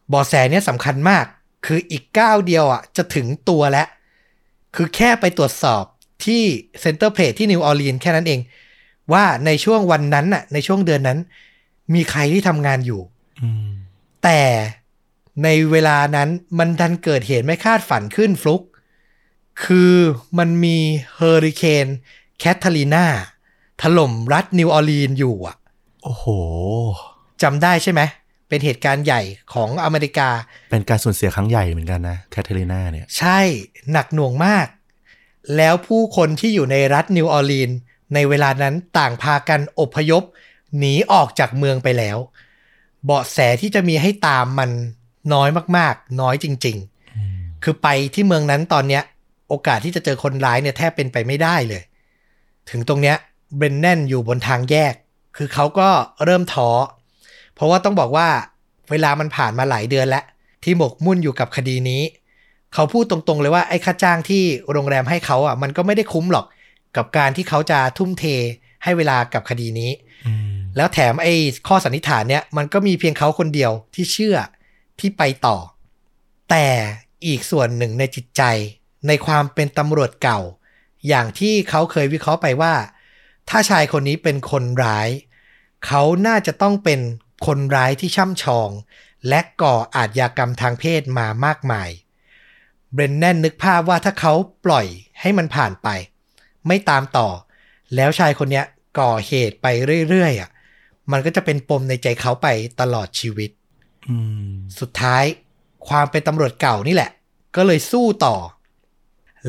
เบาะแสเนี้ยสำคัญมาก คืออีกก้าวเดียวอะจะถึงตัวแล้ว คือแค่ไปตรวจสอบที่ Center Plate ที่นิวออร์ลีนส์แค่นั้นเอง ว่าในช่วงวันนั้นน่ะ ในช่วงเดือนนั้น มีใครที่ทำงานอยู่อืมแต่ในเวลานั้นมันดันเกิดเหตุไม่คาดฝันขึ้นฟลุก คือมันมีเฮอริเคนแคทเธอรีนาถล่มรัฐนิวออร์ลีนส์อยู่อะ โอ้โหจำได้ใช่ไหม เป็นเหตุการณ์ใหญ่ของอเมริกา เป็นการสูญเสียครั้งใหญ่เหมือนกันนะแคทเธอรีนาเนี่ย ใช่หนักหน่วงมาก แล้วผู้คนที่อยู่ในรัฐนิวออร์ลีนส์ ในเวลานั้นต่างพากันอพยพ หนีออกจากเมืองไปแล้ว เบาะแสที่จะมีให้ตามมันน้อยมากๆ น้อยจริง ๆ คือไปที่เมืองนั้นตอนเนี้ย โอกาสที่จะเจอคนร้ายเนี่ยแทบเป็นไปไม่ได้เลย ถึงตรงเนี้ยเบรนแนนอยู่บนทางแยก คือเขาก็เริ่มท้อ เพราะว่าต้องบอกว่าเวลามันผ่านมาหลายเดือนแล้ว ที่หมกมุ่นอยู่กับคดีนี้ เขาพูดตรงๆเลยว่าไอ้ค่าจ้างที่โรงแรมให้เขาอะมันก็ไม่ได้คุ้มหรอก กับการที่เขาจะทุ่มเทให้เวลากับคดีนี้อืมแล้วแถมไอ้ข้อสันนิษฐานเนี่ยมันก็มีเพียงเขาคนเดียวที่เชื่อที่ไปต่อ แต่อีกส่วนหนึ่งในจิตใจ ในความเป็นตำรวจเก่า อย่างที่เขาเคยวิเคราะห์ไปว่า ถ้าชายคนนี้เป็นคนร้าย เขาน่าจะต้องเป็นคนร้ายที่ช่ำชอง และก่ออาชญากรรมทางเพศมามากมายเบรนแนนนึกภาพว่าถ้าเขาปล่อยให้มันผ่านไป ไม่ตามต่อ แล้วชายคนเนี้ยก่อเหตุไปเรื่อยๆอะมันก็จะเป็นปมในใจเขาไปตลอดชีวิตอืมสุดท้ายความเป็นตำรวจเก่านี่แหละ ก็เลยสู้ต่อ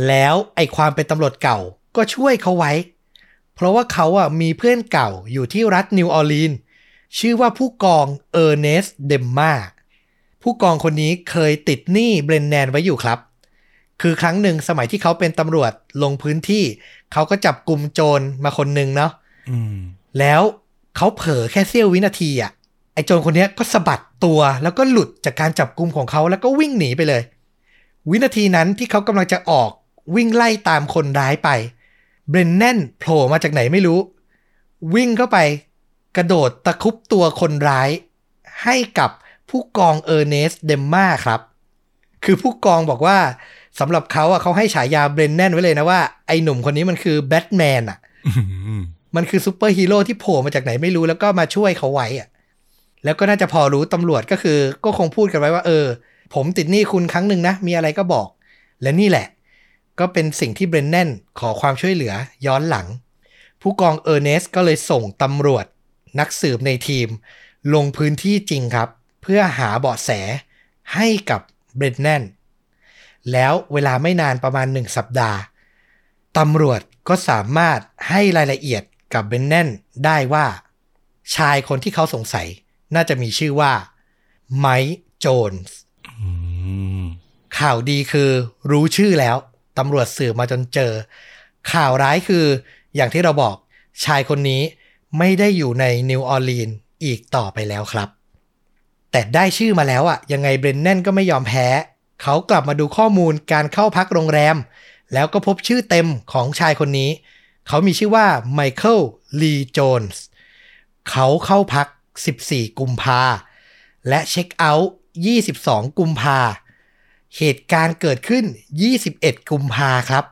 แล้วไอ้ความเป็นตำรวจเก่าก็ช่วยเขาไว้ เพราะว่าเขาอะมีเพื่อนเก่าอยู่ที่รัฐนิวออร์ลีนส์ชื่อว่าผู้กองเออร์เนสเดมมาผู้กองคนนี้เคยติดหนี้เบรนแนนไว้อยู่ครับ คือครั้งหนึ่งสมัยที่เขาเป็นตำรวจลงพื้นที่ เขาก็จับกลุ่มโจรมาคนหนึ่งเนาะอืมแล้วเขาเผลอแค่เสี้ยววินาทีอะไอ้โจรคนเนี้ยก็สะบัดตัวแล้วก็หลุดจากการจับกลุ่มของเขาแล้วก็วิ่งหนีไปเลย วินาทีนั้นที่เขากำลังจะออกวิ่งไล่ตามคนร้ายไปเบรนแนนโผล่มาจากไหนไม่รู้ วิ่งเข้าไป กระโดดตะครุบตัวคนร้าย ให้กับผู้กองเออร์เนสเดมมาครับ คือผู้กองบอกว่า สำหรับเขาอะเขาให้ฉายาเบรนแนนไว้เลยนะว่าไอ้หนุ่มคนนี้มันคือแบทแมนอะอืมมันคือซูเปอร์ฮีโร่ที่โผล่มาจากไหนไม่รู้แล้วก็มาช่วยเขาไว้อะแล้วก็น่าจะพอรู้ตำรวจก็คือ ก็คงพูดกันไว้ว่า เออ ผมติดหนี้คุณครั้งหนึ่งนะ มีอะไรก็บอก และนี่แหละ ก็เป็นสิ่งที่เบรนแนนขอความช่วยเหลือย้อนหลัง ผู้กองเออร์เนสก็เลยส่งตำรวจ นักสืบในทีม ลงพื้นที่จริงครับ เพื่อหาเบาะแสให้กับเบรนแนน แล้วเวลาไม่นานประมาณหนึ่งสัปดาห์ตำรวจก็สามารถให้รายละเอียดกับเบรนแนนได้ว่า ชายคนที่เขาสงสัย น่าจะมีชื่อว่าไมค์โจนส์อืมข่าวดีคือรู้ชื่อแล้วตำรวจสืบมาจนเจอ ข่าวร้ายคืออย่างที่เราบอกชายคนนี้ไม่ได้อยู่ในนิวออร์ลีนส์อีกต่อไปแล้วครับ แต่ได้ชื่อมาแล้วอะยังไงเบรนแนนก็ไม่ยอมแพ้ เขากลับมาดูข้อมูลการเข้าพักโรงแรม แล้วก็พบชื่อเต็มของชายคนนี้ เขามีชื่อว่าไมเคิลลีโจนส์เขาเข้าพัก 14 กุมภาและ check out 22 กุมภาเหตุการณ์เกิดขึ้น 21 กุมภาครับ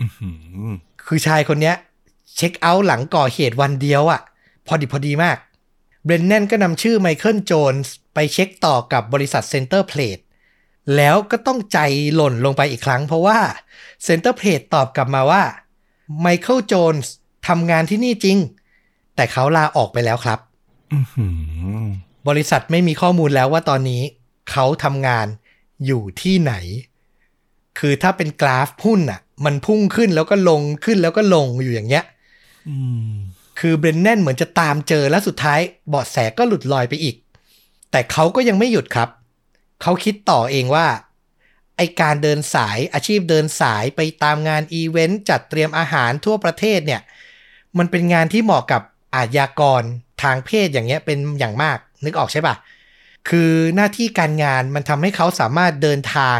อื้อหือคือชายคนเนี้ย check out หลังก่อเหตุวันเดียวอะ่ะ พอดีพอดีมาก เบรนแนนก็นำชื่อไมเคิลโจนส์ไปเช็คต่อกับบริษัท Center Plate แล้วก็ต้องใจหล่นลงไปอีกครั้ง เพราะว่า Center Plate ตอบกลับมาว่าไมเคิลโจนส์ทำงานที่นี่จริง แต่เขาลาออกไปแล้วครับอื้อหือบริษัทไม่มีข้อมูลแล้วว่าตอนนี้ เขาทำงานอยู่ที่ไหน คือถ้าเป็นกราฟหุ้นอะมันพุ่งขึ้นแล้วก็ลงขึ้นแล้วก็ลงอยู่อย่างเงี้ยอืมคือเบรนแนนเหมือนจะตามเจอแล้วสุดท้ายเบาะแสก็หลุดลอยไปอีก แต่เขาก็ยังไม่หยุดครับ เขาคิดต่อเองว่า ไอการเดินสายอาชีพเดินสายไปตามงานอีเวนต์จัดเตรียมอาหารทั่วประเทศเนี่ย มันเป็นงานที่เหมาะกับอาชญากรทางเพศอย่างเงี้ยเป็นอย่างมากนึกออกใช่ปะคือหน้าที่การงานมันทำให้เขาสามารถเดินทาง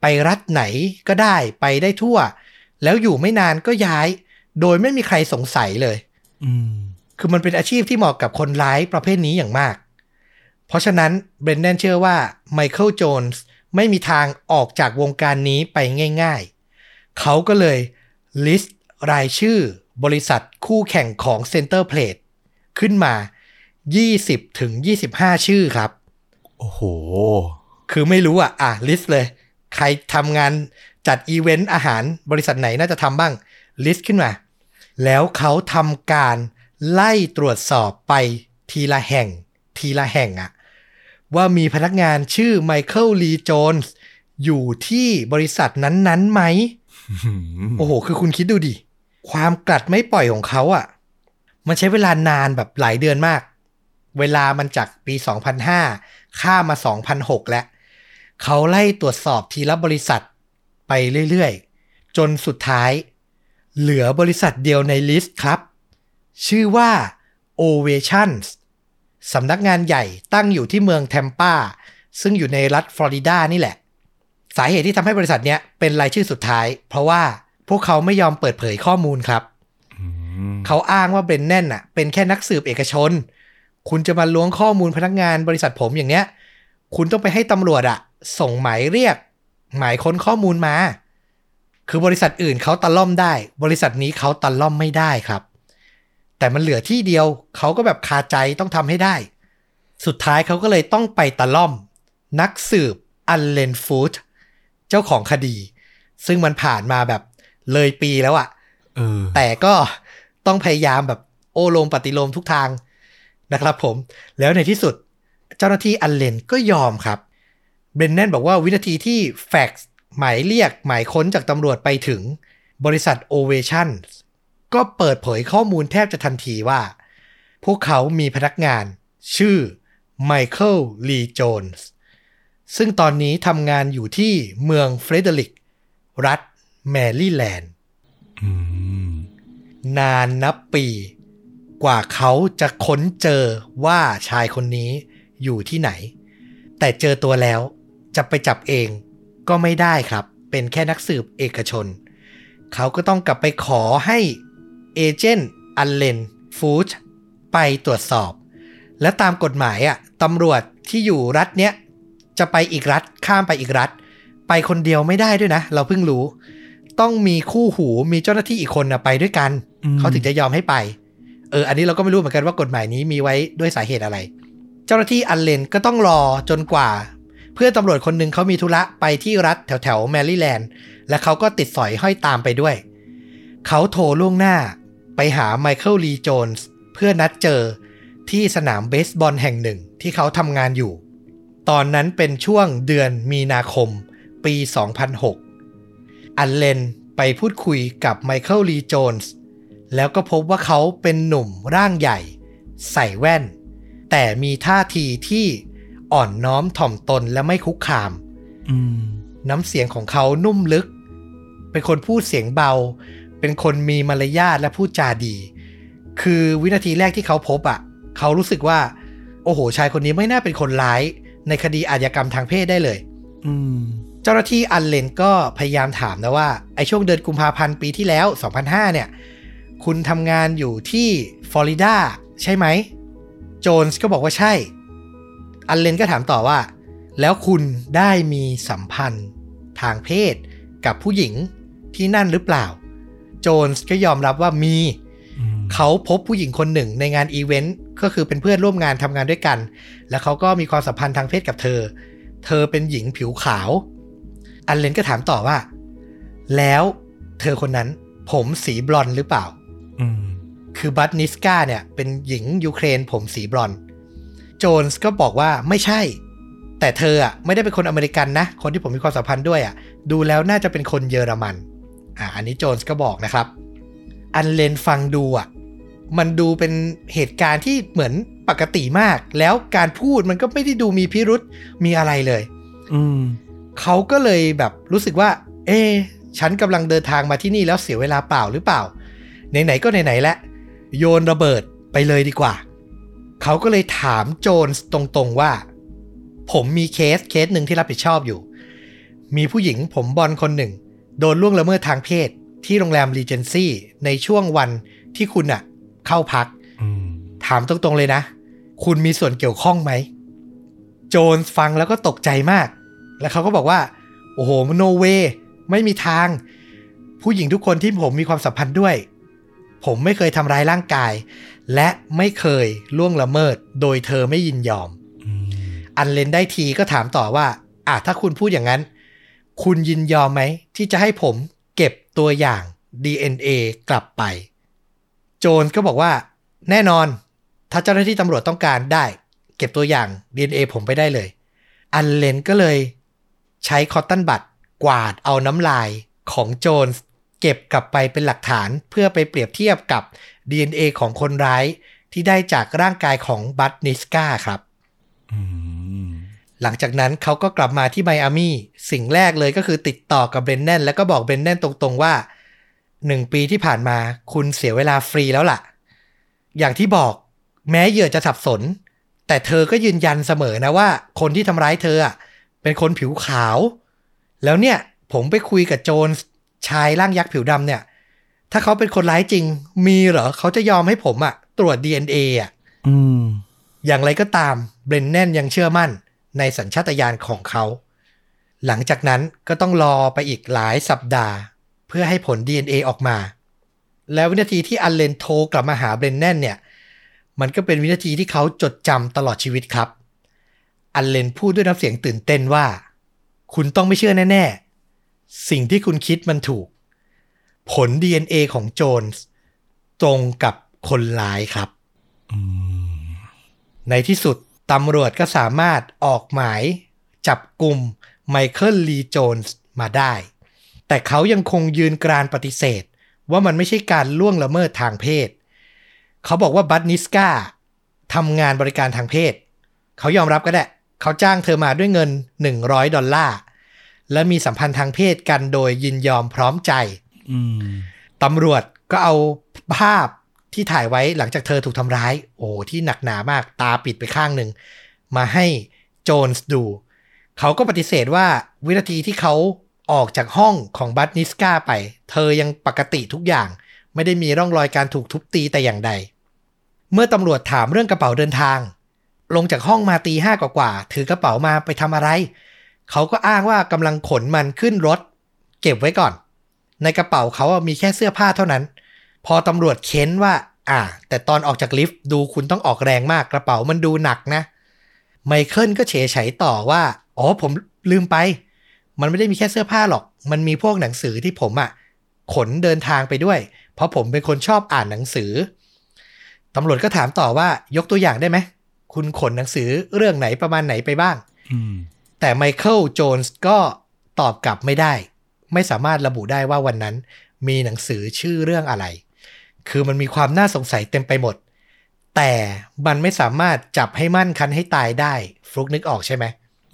ไปรัฐไหนก็ได้ไปได้ทั่ว แล้วอยู่ไม่นานก็ย้าย โดยไม่มีใครสงสัยเลยอืมคือมันเป็นอาชีพที่เหมาะกับคนร้ายประเภทนี้อย่างมาก เพราะฉะนั้นเบรนแนนเชื่อว่าไมเคิลโจนส์ไม่มีทางออกจากวงการนี้ไปง่ายๆ เขาก็เลย list รายชื่อบริษัทคู่แข่งของ Center Plate ขึ้นมา 20ถึง25 ชื่อครับ โอ้โห คือไม่รู้อะ อะ list เลย ใครทำงานจัดอีเวนต์อาหารบริษัทไหนน่าจะทำบ้าง ลิสต์ขึ้นมา แล้วเขาทำการไล่ตรวจสอบไปทีละแห่ง ทีละแห่งอะ ว่ามีพนักงานชื่อไมเคิลลีโจนส์อยู่ที่บริษัทนั้นๆไหม โอ้โห คือคุณคิดดูดิ ความกลัดไม่ปล่อยของเขาอะ่ะ มันใช้เวลานานแบบหลายเดือนมาก เวลามันจากปี 2005 ข้ามมา2006 แล้ว เขาไล่ตรวจสอบทีละบริษัทไปเรื่อยๆ จนสุดท้าย เหลือบริษัทเดียวใน list ครับ ชื่อว่า Ovations สำนักงานใหญ่ตั้งอยู่ที่เมืองแทมปาซึ่งอยู่ในรัฐฟลอริดานี่แหละ สาเหตุที่ทำให้บริษัทเนี้ยเป็นรายชื่อสุดท้าย เพราะว่าพวกเขาไม่ยอมเปิดเผยข้อมูลครับเขาอ้างว่าเบรนแนนน่ะ เป็นแค่นักสืบเอกชน คุณจะมาล้วงข้อมูลพนักงานบริษัทผมอย่างเนี้ย คุณต้องไปให้ตำรวจอะส่งหมายเรียก หมายค้นข้อมูลมา คือบริษัทอื่นเขาตะล่อมได้ บริษัทนี้เขาตะล่อมไม่ได้ครับ แต่มันเหลือที่เดียวเขาก็แบบคาใจต้องทำให้ได้ สุดท้ายเขาก็เลยต้องไปตะล่อม นักสืบอันเลนฟูดเจ้าของคดี ซึ่งมันผ่านมาแบบเลยปีแล้วอะเออแต่ก็ต้องพยายามแบบโอโลมปฏิโลมทุกทางนะครับผม แล้วในที่สุดเจ้าหน้าที่อันเลนก็ยอมครับเบรนแนนบอกว่าวินาทีที่แฟกซ์หมายเรียกหมายค้นจากตำรวจไปถึง บริษัท Ovation ก็เปิดเผยข้อมูลแทบจะทันทีว่า พวกเขามีพนักงาน ชื่อไมเคิลลีโจนส์ซึ่งตอนนี้ทำงานอยู่ที่เมืองเฟรเดริก รัฐแมริแลนด์อืมนานนับปี กว่าเขาจะค้นเจอว่าชายคนนี้อยู่ที่ไหน แต่เจอตัวแล้วจะไปจับเองก็ไม่ได้ครับ เป็นแค่นักสืบเอกชน เขาก็ต้องกลับไปขอให้ เอเจนต์อันเลนฟูดไปตรวจสอบ และตามกฎหมายอะตำรวจที่อยู่รัฐเนี้ยจะไปอีกรัฐข้ามไปอีกรัฐ ไปคนเดียวไม่ได้ด้วยนะ เราเพิ่งรู้ ต้องมีคู่หูมีเจ้าหน้าที่อีกคนนะไปด้วยกันอืมเขาถึงจะยอมให้ไป เออ อันนี้เราก็ไม่รู้เหมือนกันว่ากฎหมายนี้มีไว้ด้วยสาเหตุอะไร เจ้าหน้าที่อันเลนก็ต้องรอจนกว่า เพื่อนตำรวจคนหนึ่งเขามีธุระไปที่รัฐแถวแถวๆแมริแลนด์และเขาก็ติดสอยห้อยตามไปด้วย เขาโทรล่วงหน้า ไปหาไมเคิลลีโจนส์เพื่อนัดเจอที่สนามเบสบอลแห่งหนึ่งที่เขาทำงานอยู่ ตอนนั้นเป็นช่วงเดือนมีนาคมปี 2006 อันเลนไปพูดคุยกับไมเคิลลีโจนส์แล้วก็พบว่าเขาเป็นหนุ่มร่างใหญ่ ใส่แว่น แต่มีท่าทีที่อ่อนน้อมถ่อมตนและไม่คุกคามอืมน้ำเสียงของเขานุ่มลึก เป็นคนพูดเสียงเบา เป็นคนมีมารยาทและพูดจาดี คือวินาทีแรกที่เขาพบอะ่ะ เขารู้สึกว่า โอ้โห ชายคนนี้ไม่น่าเป็นคนร้าย ในคดีอาชญากรรมทางเพศได้เลย อืมเจ้าหน้าที่อันเลนก็พยายามถามนะว่า ไอช่วงเดือนกุมภาพันธ์ปีที่แล้ว 2005 เนี่ย คุณทำงานอยู่ที่ฟลอริดาใช่ไหม โจนส์ก็บอกว่าใช่ อันเลนก็ถามต่อว่า แล้วคุณได้มีสัมพันธ์ทางเพศกับผู้หญิงที่นั่นหรือเปล่า โจนส์ก็ยอมรับว่ามีอืมเขาพบผู้หญิงคนหนึ่งในงานอีเวนต์ก็คือเป็นเพื่อนร่วมงานทำงานด้วยกัน แล้วเขาก็มีความสัมพันธ์ทางเพศกับเธอ เธอเป็นหญิงผิวขาว อันเลนก็ถามต่อว่า แล้วเธอคนนั้นผมสีบลอนด์หรือเปล่าอืมคือบัตนิสกาเนี่ยเป็นหญิงยูเครนผมสีบลอนด์โจนส์ก็บอกว่าไม่ใช่ แต่เธออะไม่ได้เป็นคนอเมริกันนะ คนที่ผมมีความสัมพันธ์ด้วยอะ ดูแล้วน่าจะเป็นคนเยอรมัน อ่าอันนี้โจนส์ก็บอกนะครับ อันเลนฟังดูอะ มันดูเป็นเหตุการณ์ที่เหมือนปกติมาก แล้วการพูดมันก็ไม่ได้ดูมีพิรุษมีอะไรเลย อืมเขาก็เลยแบบรู้สึกว่า เอะฉันกำลังเดินทางมาที่นี่แล้วเสียเวลาเปล่าหรือเปล่า ไหนๆก็ไหนๆแล้วโยนระเบิดไปเลยดีกว่า เขาก็เลยถามโจนส์ตรงๆว่า ผมมีเคสเคสหนึ่งที่รับผิดชอบอยู่ มีผู้หญิงผมบลอนด์คนหนึ่ง โดนล่วงละเมิดทางเพศที่โรงแรมรีเจนซี่ในช่วงวันที่คุณอะเข้าพักอืมถามตรงๆเลยนะ คุณมีส่วนเกี่ยวข้องไหม โจนส์ฟังแล้วก็ตกใจมาก แล้วเขาก็บอกว่า โอ้โห no way ไม่มีทาง ผู้หญิงทุกคนที่ผมมีความสัมพันธ์ด้วย ผมไม่เคยทำร้ายร่างกาย และไม่เคยล่วงละเมิด โดยเธอไม่ยินยอมอืมอันเลนได้ทีก็ถามต่อว่าอะถ้าคุณพูดอย่างนั้น คุณยินยอมไหม ที่จะให้ผมเก็บตัวอย่าง DNA กลับไป โจนส์ก็บอกว่าแน่นอน ถ้าเจ้าหน้าที่ตำรวจต้องการได้ เก็บตัวอย่าง DNA ผมไปได้เลย อันเลนก็เลยใช้ cotton bud กวาดเอาน้ำลายของโจนส์เก็บกลับไปเป็นหลักฐานเพื่อไปเปรียบเทียบกับ DNA ของคนร้ายที่ได้จากร่างกายของบัตนิสกาครับ อืม หลังจากนั้นเขาก็กลับมาที่ไมอามี่สิ่งแรกเลยก็คือติดต่อกับเบรนแนนแล้วก็บอกเบรนแนนตรงๆว่าหนึ่งปีที่ผ่านมาคุณเสียเวลาฟรีแล้วล่ะ อย่างที่บอกแม้เหยื่อจะสับสน แต่เธอก็ยืนยันเสมอนะว่า คนที่ทำร้ายเธออะเป็นคนผิวขาว แล้วเนี่ยผมไปคุยกับโจนส์ชายร่างยักษ์ผิวดำเนี่ย ถ้าเขาเป็นคนร้ายจริง มีเหรอเขาจะยอมให้ผมอะตรวจ DNA อะอืมอย่างไรก็ตามเบรนแนนยังเชื่อมั่น ในสัญชาตญาณของเขา หลังจากนั้นก็ต้องรอไปอีกหลายสัปดาห์ เพื่อให้ผล DNA ออกมา แล้ววินาทีที่อันเลนโทรกลับมาหาเบรนแนนเนี่ย มันก็เป็นวินาทีที่เขาจดจำตลอดชีวิตครับ อันเลนพูดด้วยน้ำเสียงตื่นเต้นว่า คุณต้องไม่เชื่อแน่ ๆ สิ่งที่คุณคิดมันถูก ผล DNA ของโจนส์ตรงกับคนร้ายครับอืมในที่สุด ตำรวจก็สามารถออกหมายจับกลุ่มไมเคิลลีโจนส์มาได้ แต่เขายังคงยืนกรานปฏิเสธ ว่ามันไม่ใช่การล่วงละเมิดทางเพศ เขาบอกว่าบัตนิสกาทำงานบริการทางเพศ เขายอมรับก็ได้ เขาจ้างเธอมาด้วยเงิน 100 ดอลลาร์ และมีสัมพันธ์ทางเพศกันโดยยินยอมพร้อมใจอืมตำรวจก็เอาภาพ ที่ถ่ายไว้หลังจากเธอถูกทำร้าย โอ้ที่หนักหนามากตาปิดไปข้างหนึ่ง มาให้โจนส์ดู เขาก็ปฏิเสธว่าวินาทีที่เขาออกจากห้องของบัตนิสกาไป เธอยังปกติทุกอย่าง ไม่ได้มีร่องรอยการถูกทุบตีแต่อย่างใด เมื่อตำรวจถามเรื่องกระเป๋าเดินทาง ลงจากห้องมาตีห้ากว่าๆถือกระเป๋ามาไปทำอะไร เขาก็อ้างว่ากำลังขนมันขึ้นรถ เก็บไว้ก่อน ในกระเป๋าเขามีแค่เสื้อผ้าเท่านั้น พอตำรวจเค้นว่า อ่า แต่ตอนออกจากลิฟต์ดูคุณต้องออกแรงมากกระเป๋ามันดูหนักนะ ไมเคิลก็เฉยไฉต่อว่า อ๋อผมลืมไป มันไม่ได้มีแค่เสื้อผ้าหรอก มันมีพวกหนังสือที่ผมอะขนเดินทางไปด้วย เพราะผมเป็นคนชอบอ่านหนังสือ ตำรวจก็ถามต่อว่ายกตัวอย่างได้ไหม คุณขนหนังสือเรื่องไหนประมาณไหนไปบ้างอืมแต่ไมเคิลโจนส์ก็ตอบกลับไม่ได้ ไม่สามารถระบุได้ว่าวันนั้นมีหนังสือชื่อเรื่องอะไร คือมันมีความน่าสงสัยเต็มไปหมด แต่มันไม่สามารถจับให้มั่นคันให้ตายได้ฟลุกนึกออกใช่ไหม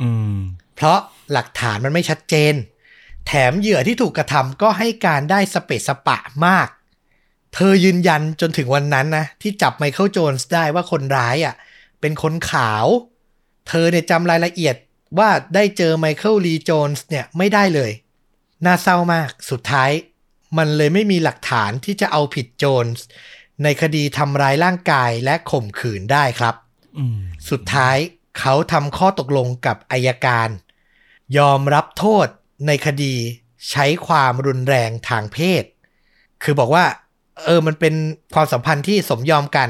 อืม เพราะหลักฐานมันไม่ชัดเจน แถมเหยื่อที่ถูกกระทำก็ให้การได้สเปะสปะมาก เธอยืนยันจนถึงวันนั้นนะ ที่จับไมเคิลโจนส์ได้ว่าคนร้ายอะ เป็นคนขาว เธอเนี่ยจำรายละเอียดว่าได้เจอไมเคิลลีโจนส์เนี่ยไม่ได้เลย น่าเศร้ามากสุดท้าย มันเลยไม่มีหลักฐานที่จะเอาผิดโจนส์ในคดีทำร้ายร่างกายและข่มขืนได้ครับอืมสุดท้ายเขาทำข้อตกลงกับอายการ ยอมรับโทษในคดีใช้ความรุนแรงทางเพศ คือบอกว่า เออมันเป็นความสัมพันธ์ที่สมยอมกัน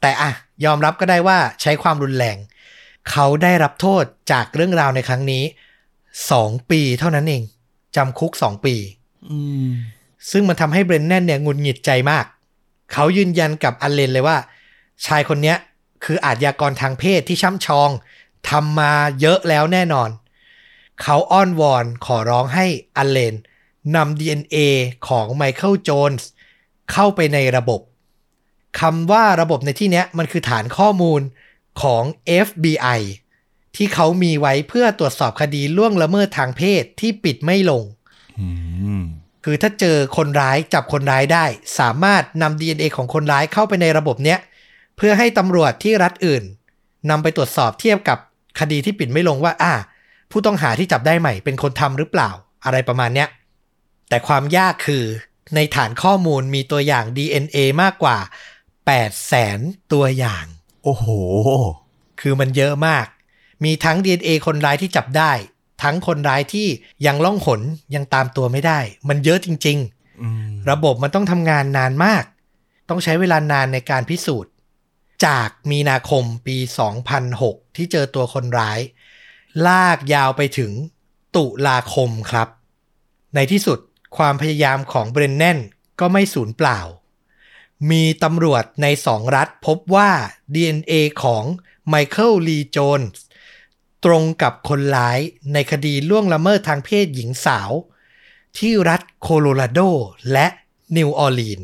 แต่อะยอมรับก็ได้ว่าใช้ความรุนแรง เขาได้รับโทษจากเรื่องราวในครั้งนี้สองปีเท่านั้นเองจำคุกสองปีอืม ซึ่งมันทำให้เบรนแนนเนี่ยหงุนหงิดใจมาก เขายืนยันกับอันเลนเลยว่า ชายคนเนี้ยคืออาชญากรทางเพศที่ช่ำชองทำมาเยอะแล้วแน่นอน เขาอ้อนวอนขอร้องให้อันเลนนำ DNA ของไมเคิลโจนส์เข้าไปในระบบคำว่าระบบในที่นี้มันคือฐานข้อมูลของ FBI ที่เขามีไว้เพื่อตรวจสอบคดีล่วงละเมิดทางเพศที่ปิดไม่ลง คือถ้าเจอคนร้ายจับคนร้ายได้ สามารถนำ DNA ของคนร้ายเข้าไปในระบบเนี้ยเพื่อให้ตำรวจที่รัฐอื่นนำไปตรวจสอบเทียบกับคดีที่ปิดไม่ลงว่า อ่า ผู้ต้องหาที่จับได้ใหม่เป็นคนทำหรือเปล่าอะไรประมาณเนี้ยแต่ความยากคือในฐานข้อมูลมีตัวอย่าง DNA มากกว่า8แสนตัวอย่าง โอ้โห คือมันเยอะมาก มีทั้ง DNA คนร้ายที่จับได้ ทั้งคนร้ายที่ยังล่องหนยังตามตัวไม่ได้ มันเยอะจริงๆอืมระบบมันต้องทำงานนานมาก ต้องใช้เวลานานในการพิสูจน์ จากมีนาคมปี 2006 ที่เจอตัวคนร้าย ลากยาวไปถึงตุลาคมครับ ในที่สุดความพยายามของเบรนแนนก็ไม่สูญเปล่า มีตำรวจในสองรัฐพบว่า DNA ของไมเคิลลีโจนส์ ตรงกับคนร้ายในคดีล่วงละเมิดทางเพศหญิงสาว ที่รัฐโคโลราโดและนิวออร์ลีน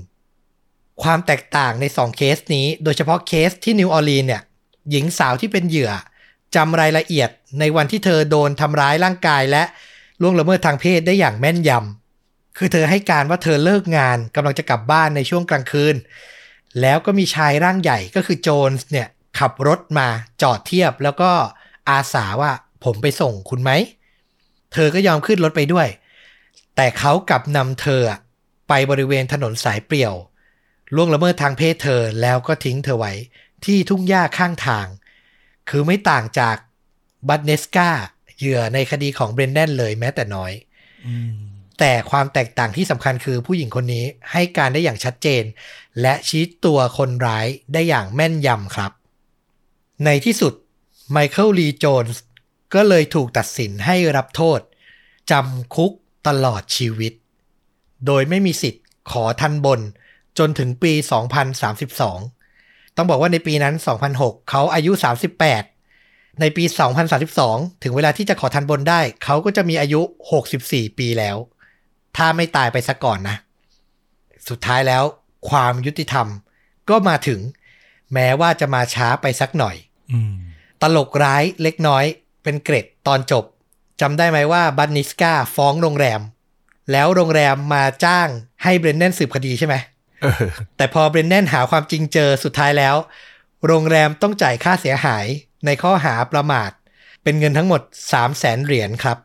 ความแตกต่างใน 2 เคสนี้ โดยเฉพาะเคสที่นิวออร์ลีนเนี่ย หญิงสาวที่เป็นเหยื่อจำรายละเอียดในวันที่เธอโดนทำร้ายร่างกายและล่วงละเมิดทางเพศได้อย่างแม่นยำ คือเธอให้การว่าเธอเลิกงานกำลังจะกลับบ้านในช่วงกลางคืน แล้วก็มีชายร่างใหญ่ก็คือโจนส์เนี่ยขับรถมาจอดเทียบแล้วก็ อาสาว่าผมไปส่งคุณไหม เธอก็ยอมขึ้นรถไปด้วย แต่เขากลับนำเธอไปบริเวณถนนสายเปลี่ยวล่วงละเมิดทางเพศเธอแล้วก็ทิ้งเธอไว้ที่ทุ่งหญ้าข้างทาง คือไม่ต่างจากบัตเนสกาเหยื่อในคดีของเบรนแดนเลยแม้แต่น้อยแต่ความแตกต่างที่สำคัญคือผู้หญิงคนนี้ให้การได้อย่างชัดเจน และชี้ตัวคนร้ายได้อย่างแม่นยำครับ ในที่สุด ไมเคิลลีโจนส์ก็เลยถูกตัดสินให้รับโทษจำคุกตลอดชีวิต โดยไม่มีสิทธิ์ขอทันบนจนถึงปี 2032 ต้องบอกว่าในปีนั้น 2006 เขาอายุ 38 ในปี 2032 ถึงเวลาที่จะขอทันบนได้ เขาก็จะมีอายุ 64 ปีแล้ว ถ้าไม่ตายไปซะก่อนนะ สุดท้ายแล้วความยุติธรรมก็มาถึง แม้ว่าจะมาช้าไปสักหน่อย ตลกร้ายเล็กน้อยเป็นเกร็ดตอนจบจำได้ไหมว่าบันนิสกาฟ้องโรงแรม แล้วโรงแรมมาจ้างให้เบรนแนนสืบคดีใช่ไหมแต่พอเบรนแนนหาความจริงเจอสุดท้ายแล้ว โรงแรมต้องจ่ายค่าเสียหายในข้อหาประมาท เป็นเงินทั้งหมด 3 0 0แสนเหรียญครับ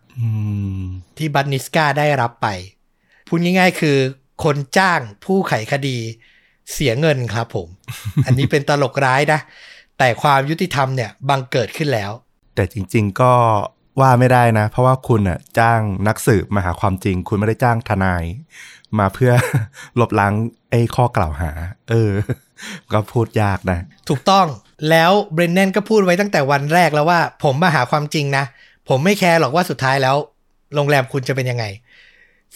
ที่บัตนิสกาได้รับไป พูดง่ายๆคือ คนจ้างผู้ไขคดีเสียเงินครับผม อันนี้เป็นตลกร้ายนะ แต่ความยุติธรรมเนี่ยบังเกิดขึ้นแล้ว แต่จริง ๆ ก็ว่าไม่ได้นะ เพราะว่าคุณอะจ้างนักสืบมาหาความจริง คุณไม่ได้จ้างทนาย มาเพื่อลบล้างไอ้ข้อกล่าวหา เออ ก็พูดยากนะ ถูกต้องแล้วเบรนแนนก็พูดไว้ตั้งแต่วันแรกแล้วว่า ผมมาหาความจริงนะ ผมไม่แคร์หรอกว่าสุดท้ายแล้ว โรงแรมคุณจะเป็นยังไง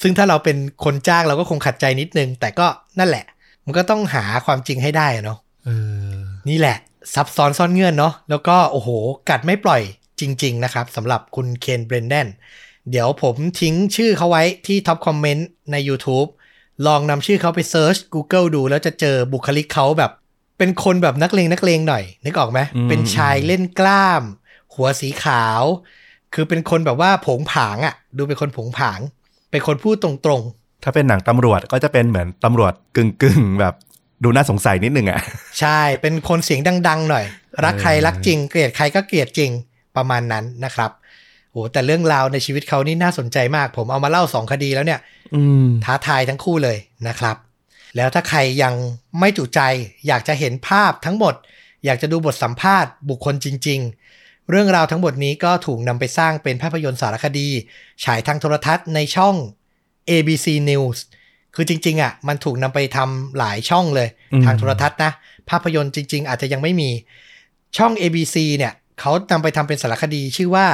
ซึ่งถ้าเราเป็นคนจ้างเราก็คงขัดใจนิดนึง แต่ก็นั่นแหละ มันก็ต้องหาความจริงให้ได้เนาะนี่แหละ ซับซ้อนซ่อนเงื่อนเนาะแล้วก็โอ้โห กัดไม่ปล่อยจริง ๆ นะครับสำหรับคุณเคนเบรนแนนเดี๋ยวผมทิ้งชื่อเขาไว้ที่ top comment ใน YouTube ลองนำชื่อเขาไป search Google ดู แล้วจะเจอบุคลิกเขาแบบ เป็นคนแบบนักเลงนักเลงหน่อย นึกออกไหมเป็นชายเล่นกล้าม หัวสีขาว คือเป็นคนแบบว่าโผงผางอะ ดูเป็นคนโผงผาง เป็นคนพูดตรงๆ ถ้าเป็นหนังตำรวจก็จะเป็นเหมือนตำรวจกึ่งๆ แบบ ดูน่าสงสัยนิดนึงอะ่ะ ใช่ เป็นคนเสียงดัง ๆ หน่อย รักใครรักจริง เกลียดใครก็เกลียดจริงประมาณนั้นนะครับโอ้แต่เรื่องราวในชีวิตเขานี่น่าสนใจมาก ผมเอามาเล่าสองคดีแล้วเนี่ยท้าทายทั้งคู่เลยนะครับ แล้วถ้าใครยังไม่จุใจ อยากจะเห็นภาพทั้งหมด อยากจะดูบทสัมภาษณ์บุคคลจริง ๆ เรื่องราวทั้งหมดนี้ก็ถูกนำไปสร้างเป็นภาพยนตร์สารคดี ฉายทางโทรทัศน์ในช่อง ABC News คือจริง ๆอะมันถูกนำไปทำหลายช่องเลย ทางโทรทัศน์นะ ภาพยนตร์จริง ๆ อาจจะยังไม่มีช่อง ABC เนี่ยเขานำไปทำเป็นสารคดีชื่อว่า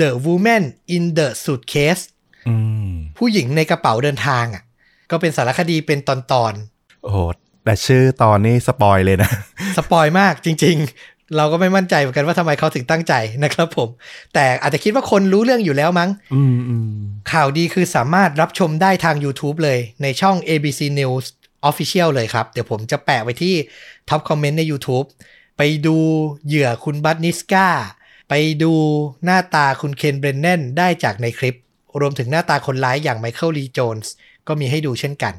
The Woman in the Suitcase ผู้หญิงในกระเป๋าเดินทางอะ ก็เป็นสารคดีเป็นตอนๆโอ้โหแต่ชื่อตอนนี้สปอยเลยนะ สปอยมากจริงๆ เราก็ไม่มั่นใจเหมือนกันว่าทำไมเขาถึงตั้งใจนะครับผม แต่อาจจะคิดว่าคนรู้เรื่องอยู่แล้วมั้งข่าวดีคือสามารถรับชมได้ทาง YouTube เลยในช่อง ABC News Official เลยครับ เดี๋ยวผมจะแปะไว้ที่ top comment ใน YouTube ไปดูเหยื่อคุณบัตนิสกาไปดูหน้าตาคุณเคนเบรนแนนได้จากในคลิป รวมถึงหน้าตาคนร้ายอย่างไมเคิลลีโจนส์ก็มีให้ดูเช่นกัน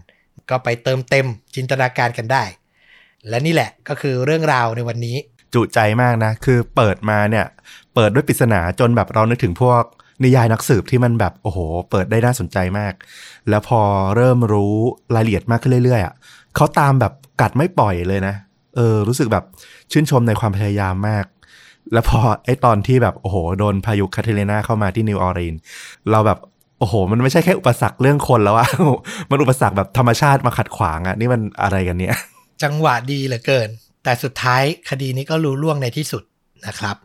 ก็ไปเติมเต็มจินตนาการกันได้ และนี่แหละก็คือเรื่องราวในวันนี้ จุใจมากนะ คือเปิดมาเนี่ย เปิดด้วยปริศนาจนแบบเรานึกถึงพวกนิยายนักสืบที่มันแบบโอ้โห เปิดได้น่าสนใจมาก แล้วพอเริ่มรู้รายละเอียดมากขึ้นเรื่อยๆอะเขาตามแบบกัดไม่ปล่อยเลยนะ เออ รู้สึกแบบชื่นชมในความพยายามมาก แล้วพอไอ้ตอนที่แบบโอ้โห โดนพายุคาทรีนาเข้ามาที่นิวออร์ลีนเราแบบโอ้โห มันไม่ใช่แค่อุปสรรคเรื่องคนแล้วอะมันอุปสรรคแบบธรรมชาติมาขัดขวางอะนี่มันอะไรกันเนี่ย จังหวะดีเหลือเกิน แต่สุดท้ายคดีนี้ก็ลุล่วงในที่สุดนะครับ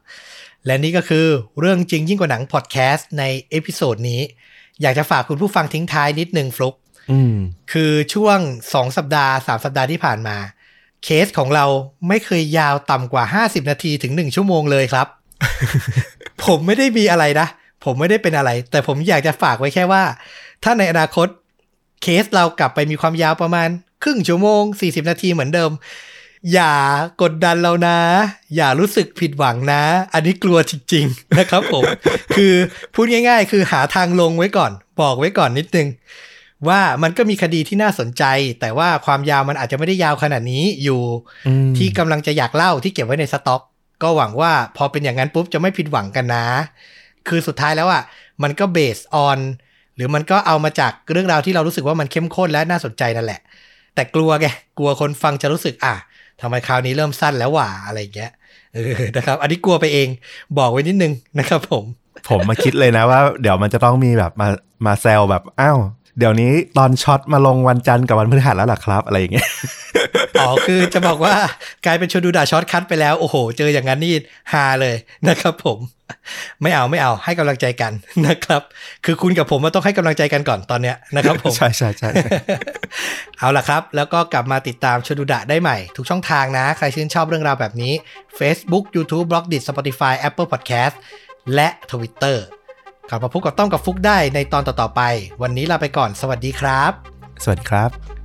และนี่ก็คือเรื่องจริงยิ่งกว่าหนังพอดแคสต์ใน episode นี้ อยากจะฝากคุณผู้ฟังทิ้งท้ายนิดนึงฟลุกคือช่วงสองสัปดาห์สามสัปดาห์ที่ผ่านมา เคสของเราไม่เคยยาวต่ำกว่า 50 นาทีถึง 1 ชั่วโมงเลยครับ ผมไม่ได้มีอะไรนะ ผมไม่ได้เป็นอะไร แต่ผมอยากจะฝากไว้แค่ว่า ถ้าในอนาคตเคสเรากลับไปมีความยาวประมาณ ครึ่งชั่วโมง 40 นาทีเหมือนเดิม อย่ากดดันเรานะ อย่ารู้สึกผิดหวังนะ อันนี้กลัวจริงๆนะครับผม คือพูดง่าย ๆ คือหาทางลงไว้ก่อน บอกไว้ก่อนนิดนึง ว่ามันก็มีคดีที่น่าสนใจ แต่ว่าความยาวมันอาจจะไม่ได้ยาวขนาดนี้อยู่อืมที่กำลังจะอยากเล่าที่เก็บไว้ในสต็อก ก็หวังว่าพอเป็นอย่างนั้นปุ๊บจะไม่ผิดหวังกันนะ คือสุดท้ายแล้วอะมันก็เบสออนหรือมันก็เอามาจากเรื่องราวที่เรารู้สึกว่ามันเข้มข้นและน่าสนใจนั่นแหละ แต่กลัวไงกลัวคนฟังจะรู้สึกอะ ทำไมคราวนี้เริ่มสั้นแล้วหว่าอะไรเงี้ยเออนะครับ อันนี้กลัวไปเองบอกไว้นิดนึงนะครับผม ผมมาคิดเลยนะว่า เดี๋ยวมันจะต้องมีแบบมามาแซวแบบอ้าว เดี๋ยวนี้ตอนช็อตมาลงวันจันทร์กับวันพฤหัสแล้วล่ะครับ อะไรอย่างเงี้ยอ๋อคือจะบอกว่ากลายเป็นชวนดูด่าช็อตคัทไปแล้ว โอ้โห เจออย่างนั้นนี่ฮาเลยนะครับ ผม ไม่เอาไม่เอาให้กำลังใจกันนะครับ คือคุณกับผมมันต้องให้กำลังใจกันก่อนตอนเนี้ยนะครับผมใช่ใช่ใช่เอาล่ะครับ แล้วก็กลับมาติดตามชวนดูดะได้ใหม่ทุกช่องทางนะ ใครชื่นชอบเรื่องราวแบบนี้ Facebook YouTube b l o g d i t Spotify Apple Podcast และ Twitter กลับมาพบกับต้อมกับฟุกได้ในตอนต่อๆไป วันนี้ลาไปก่อน สวัสดีครับ สวัสดีครับ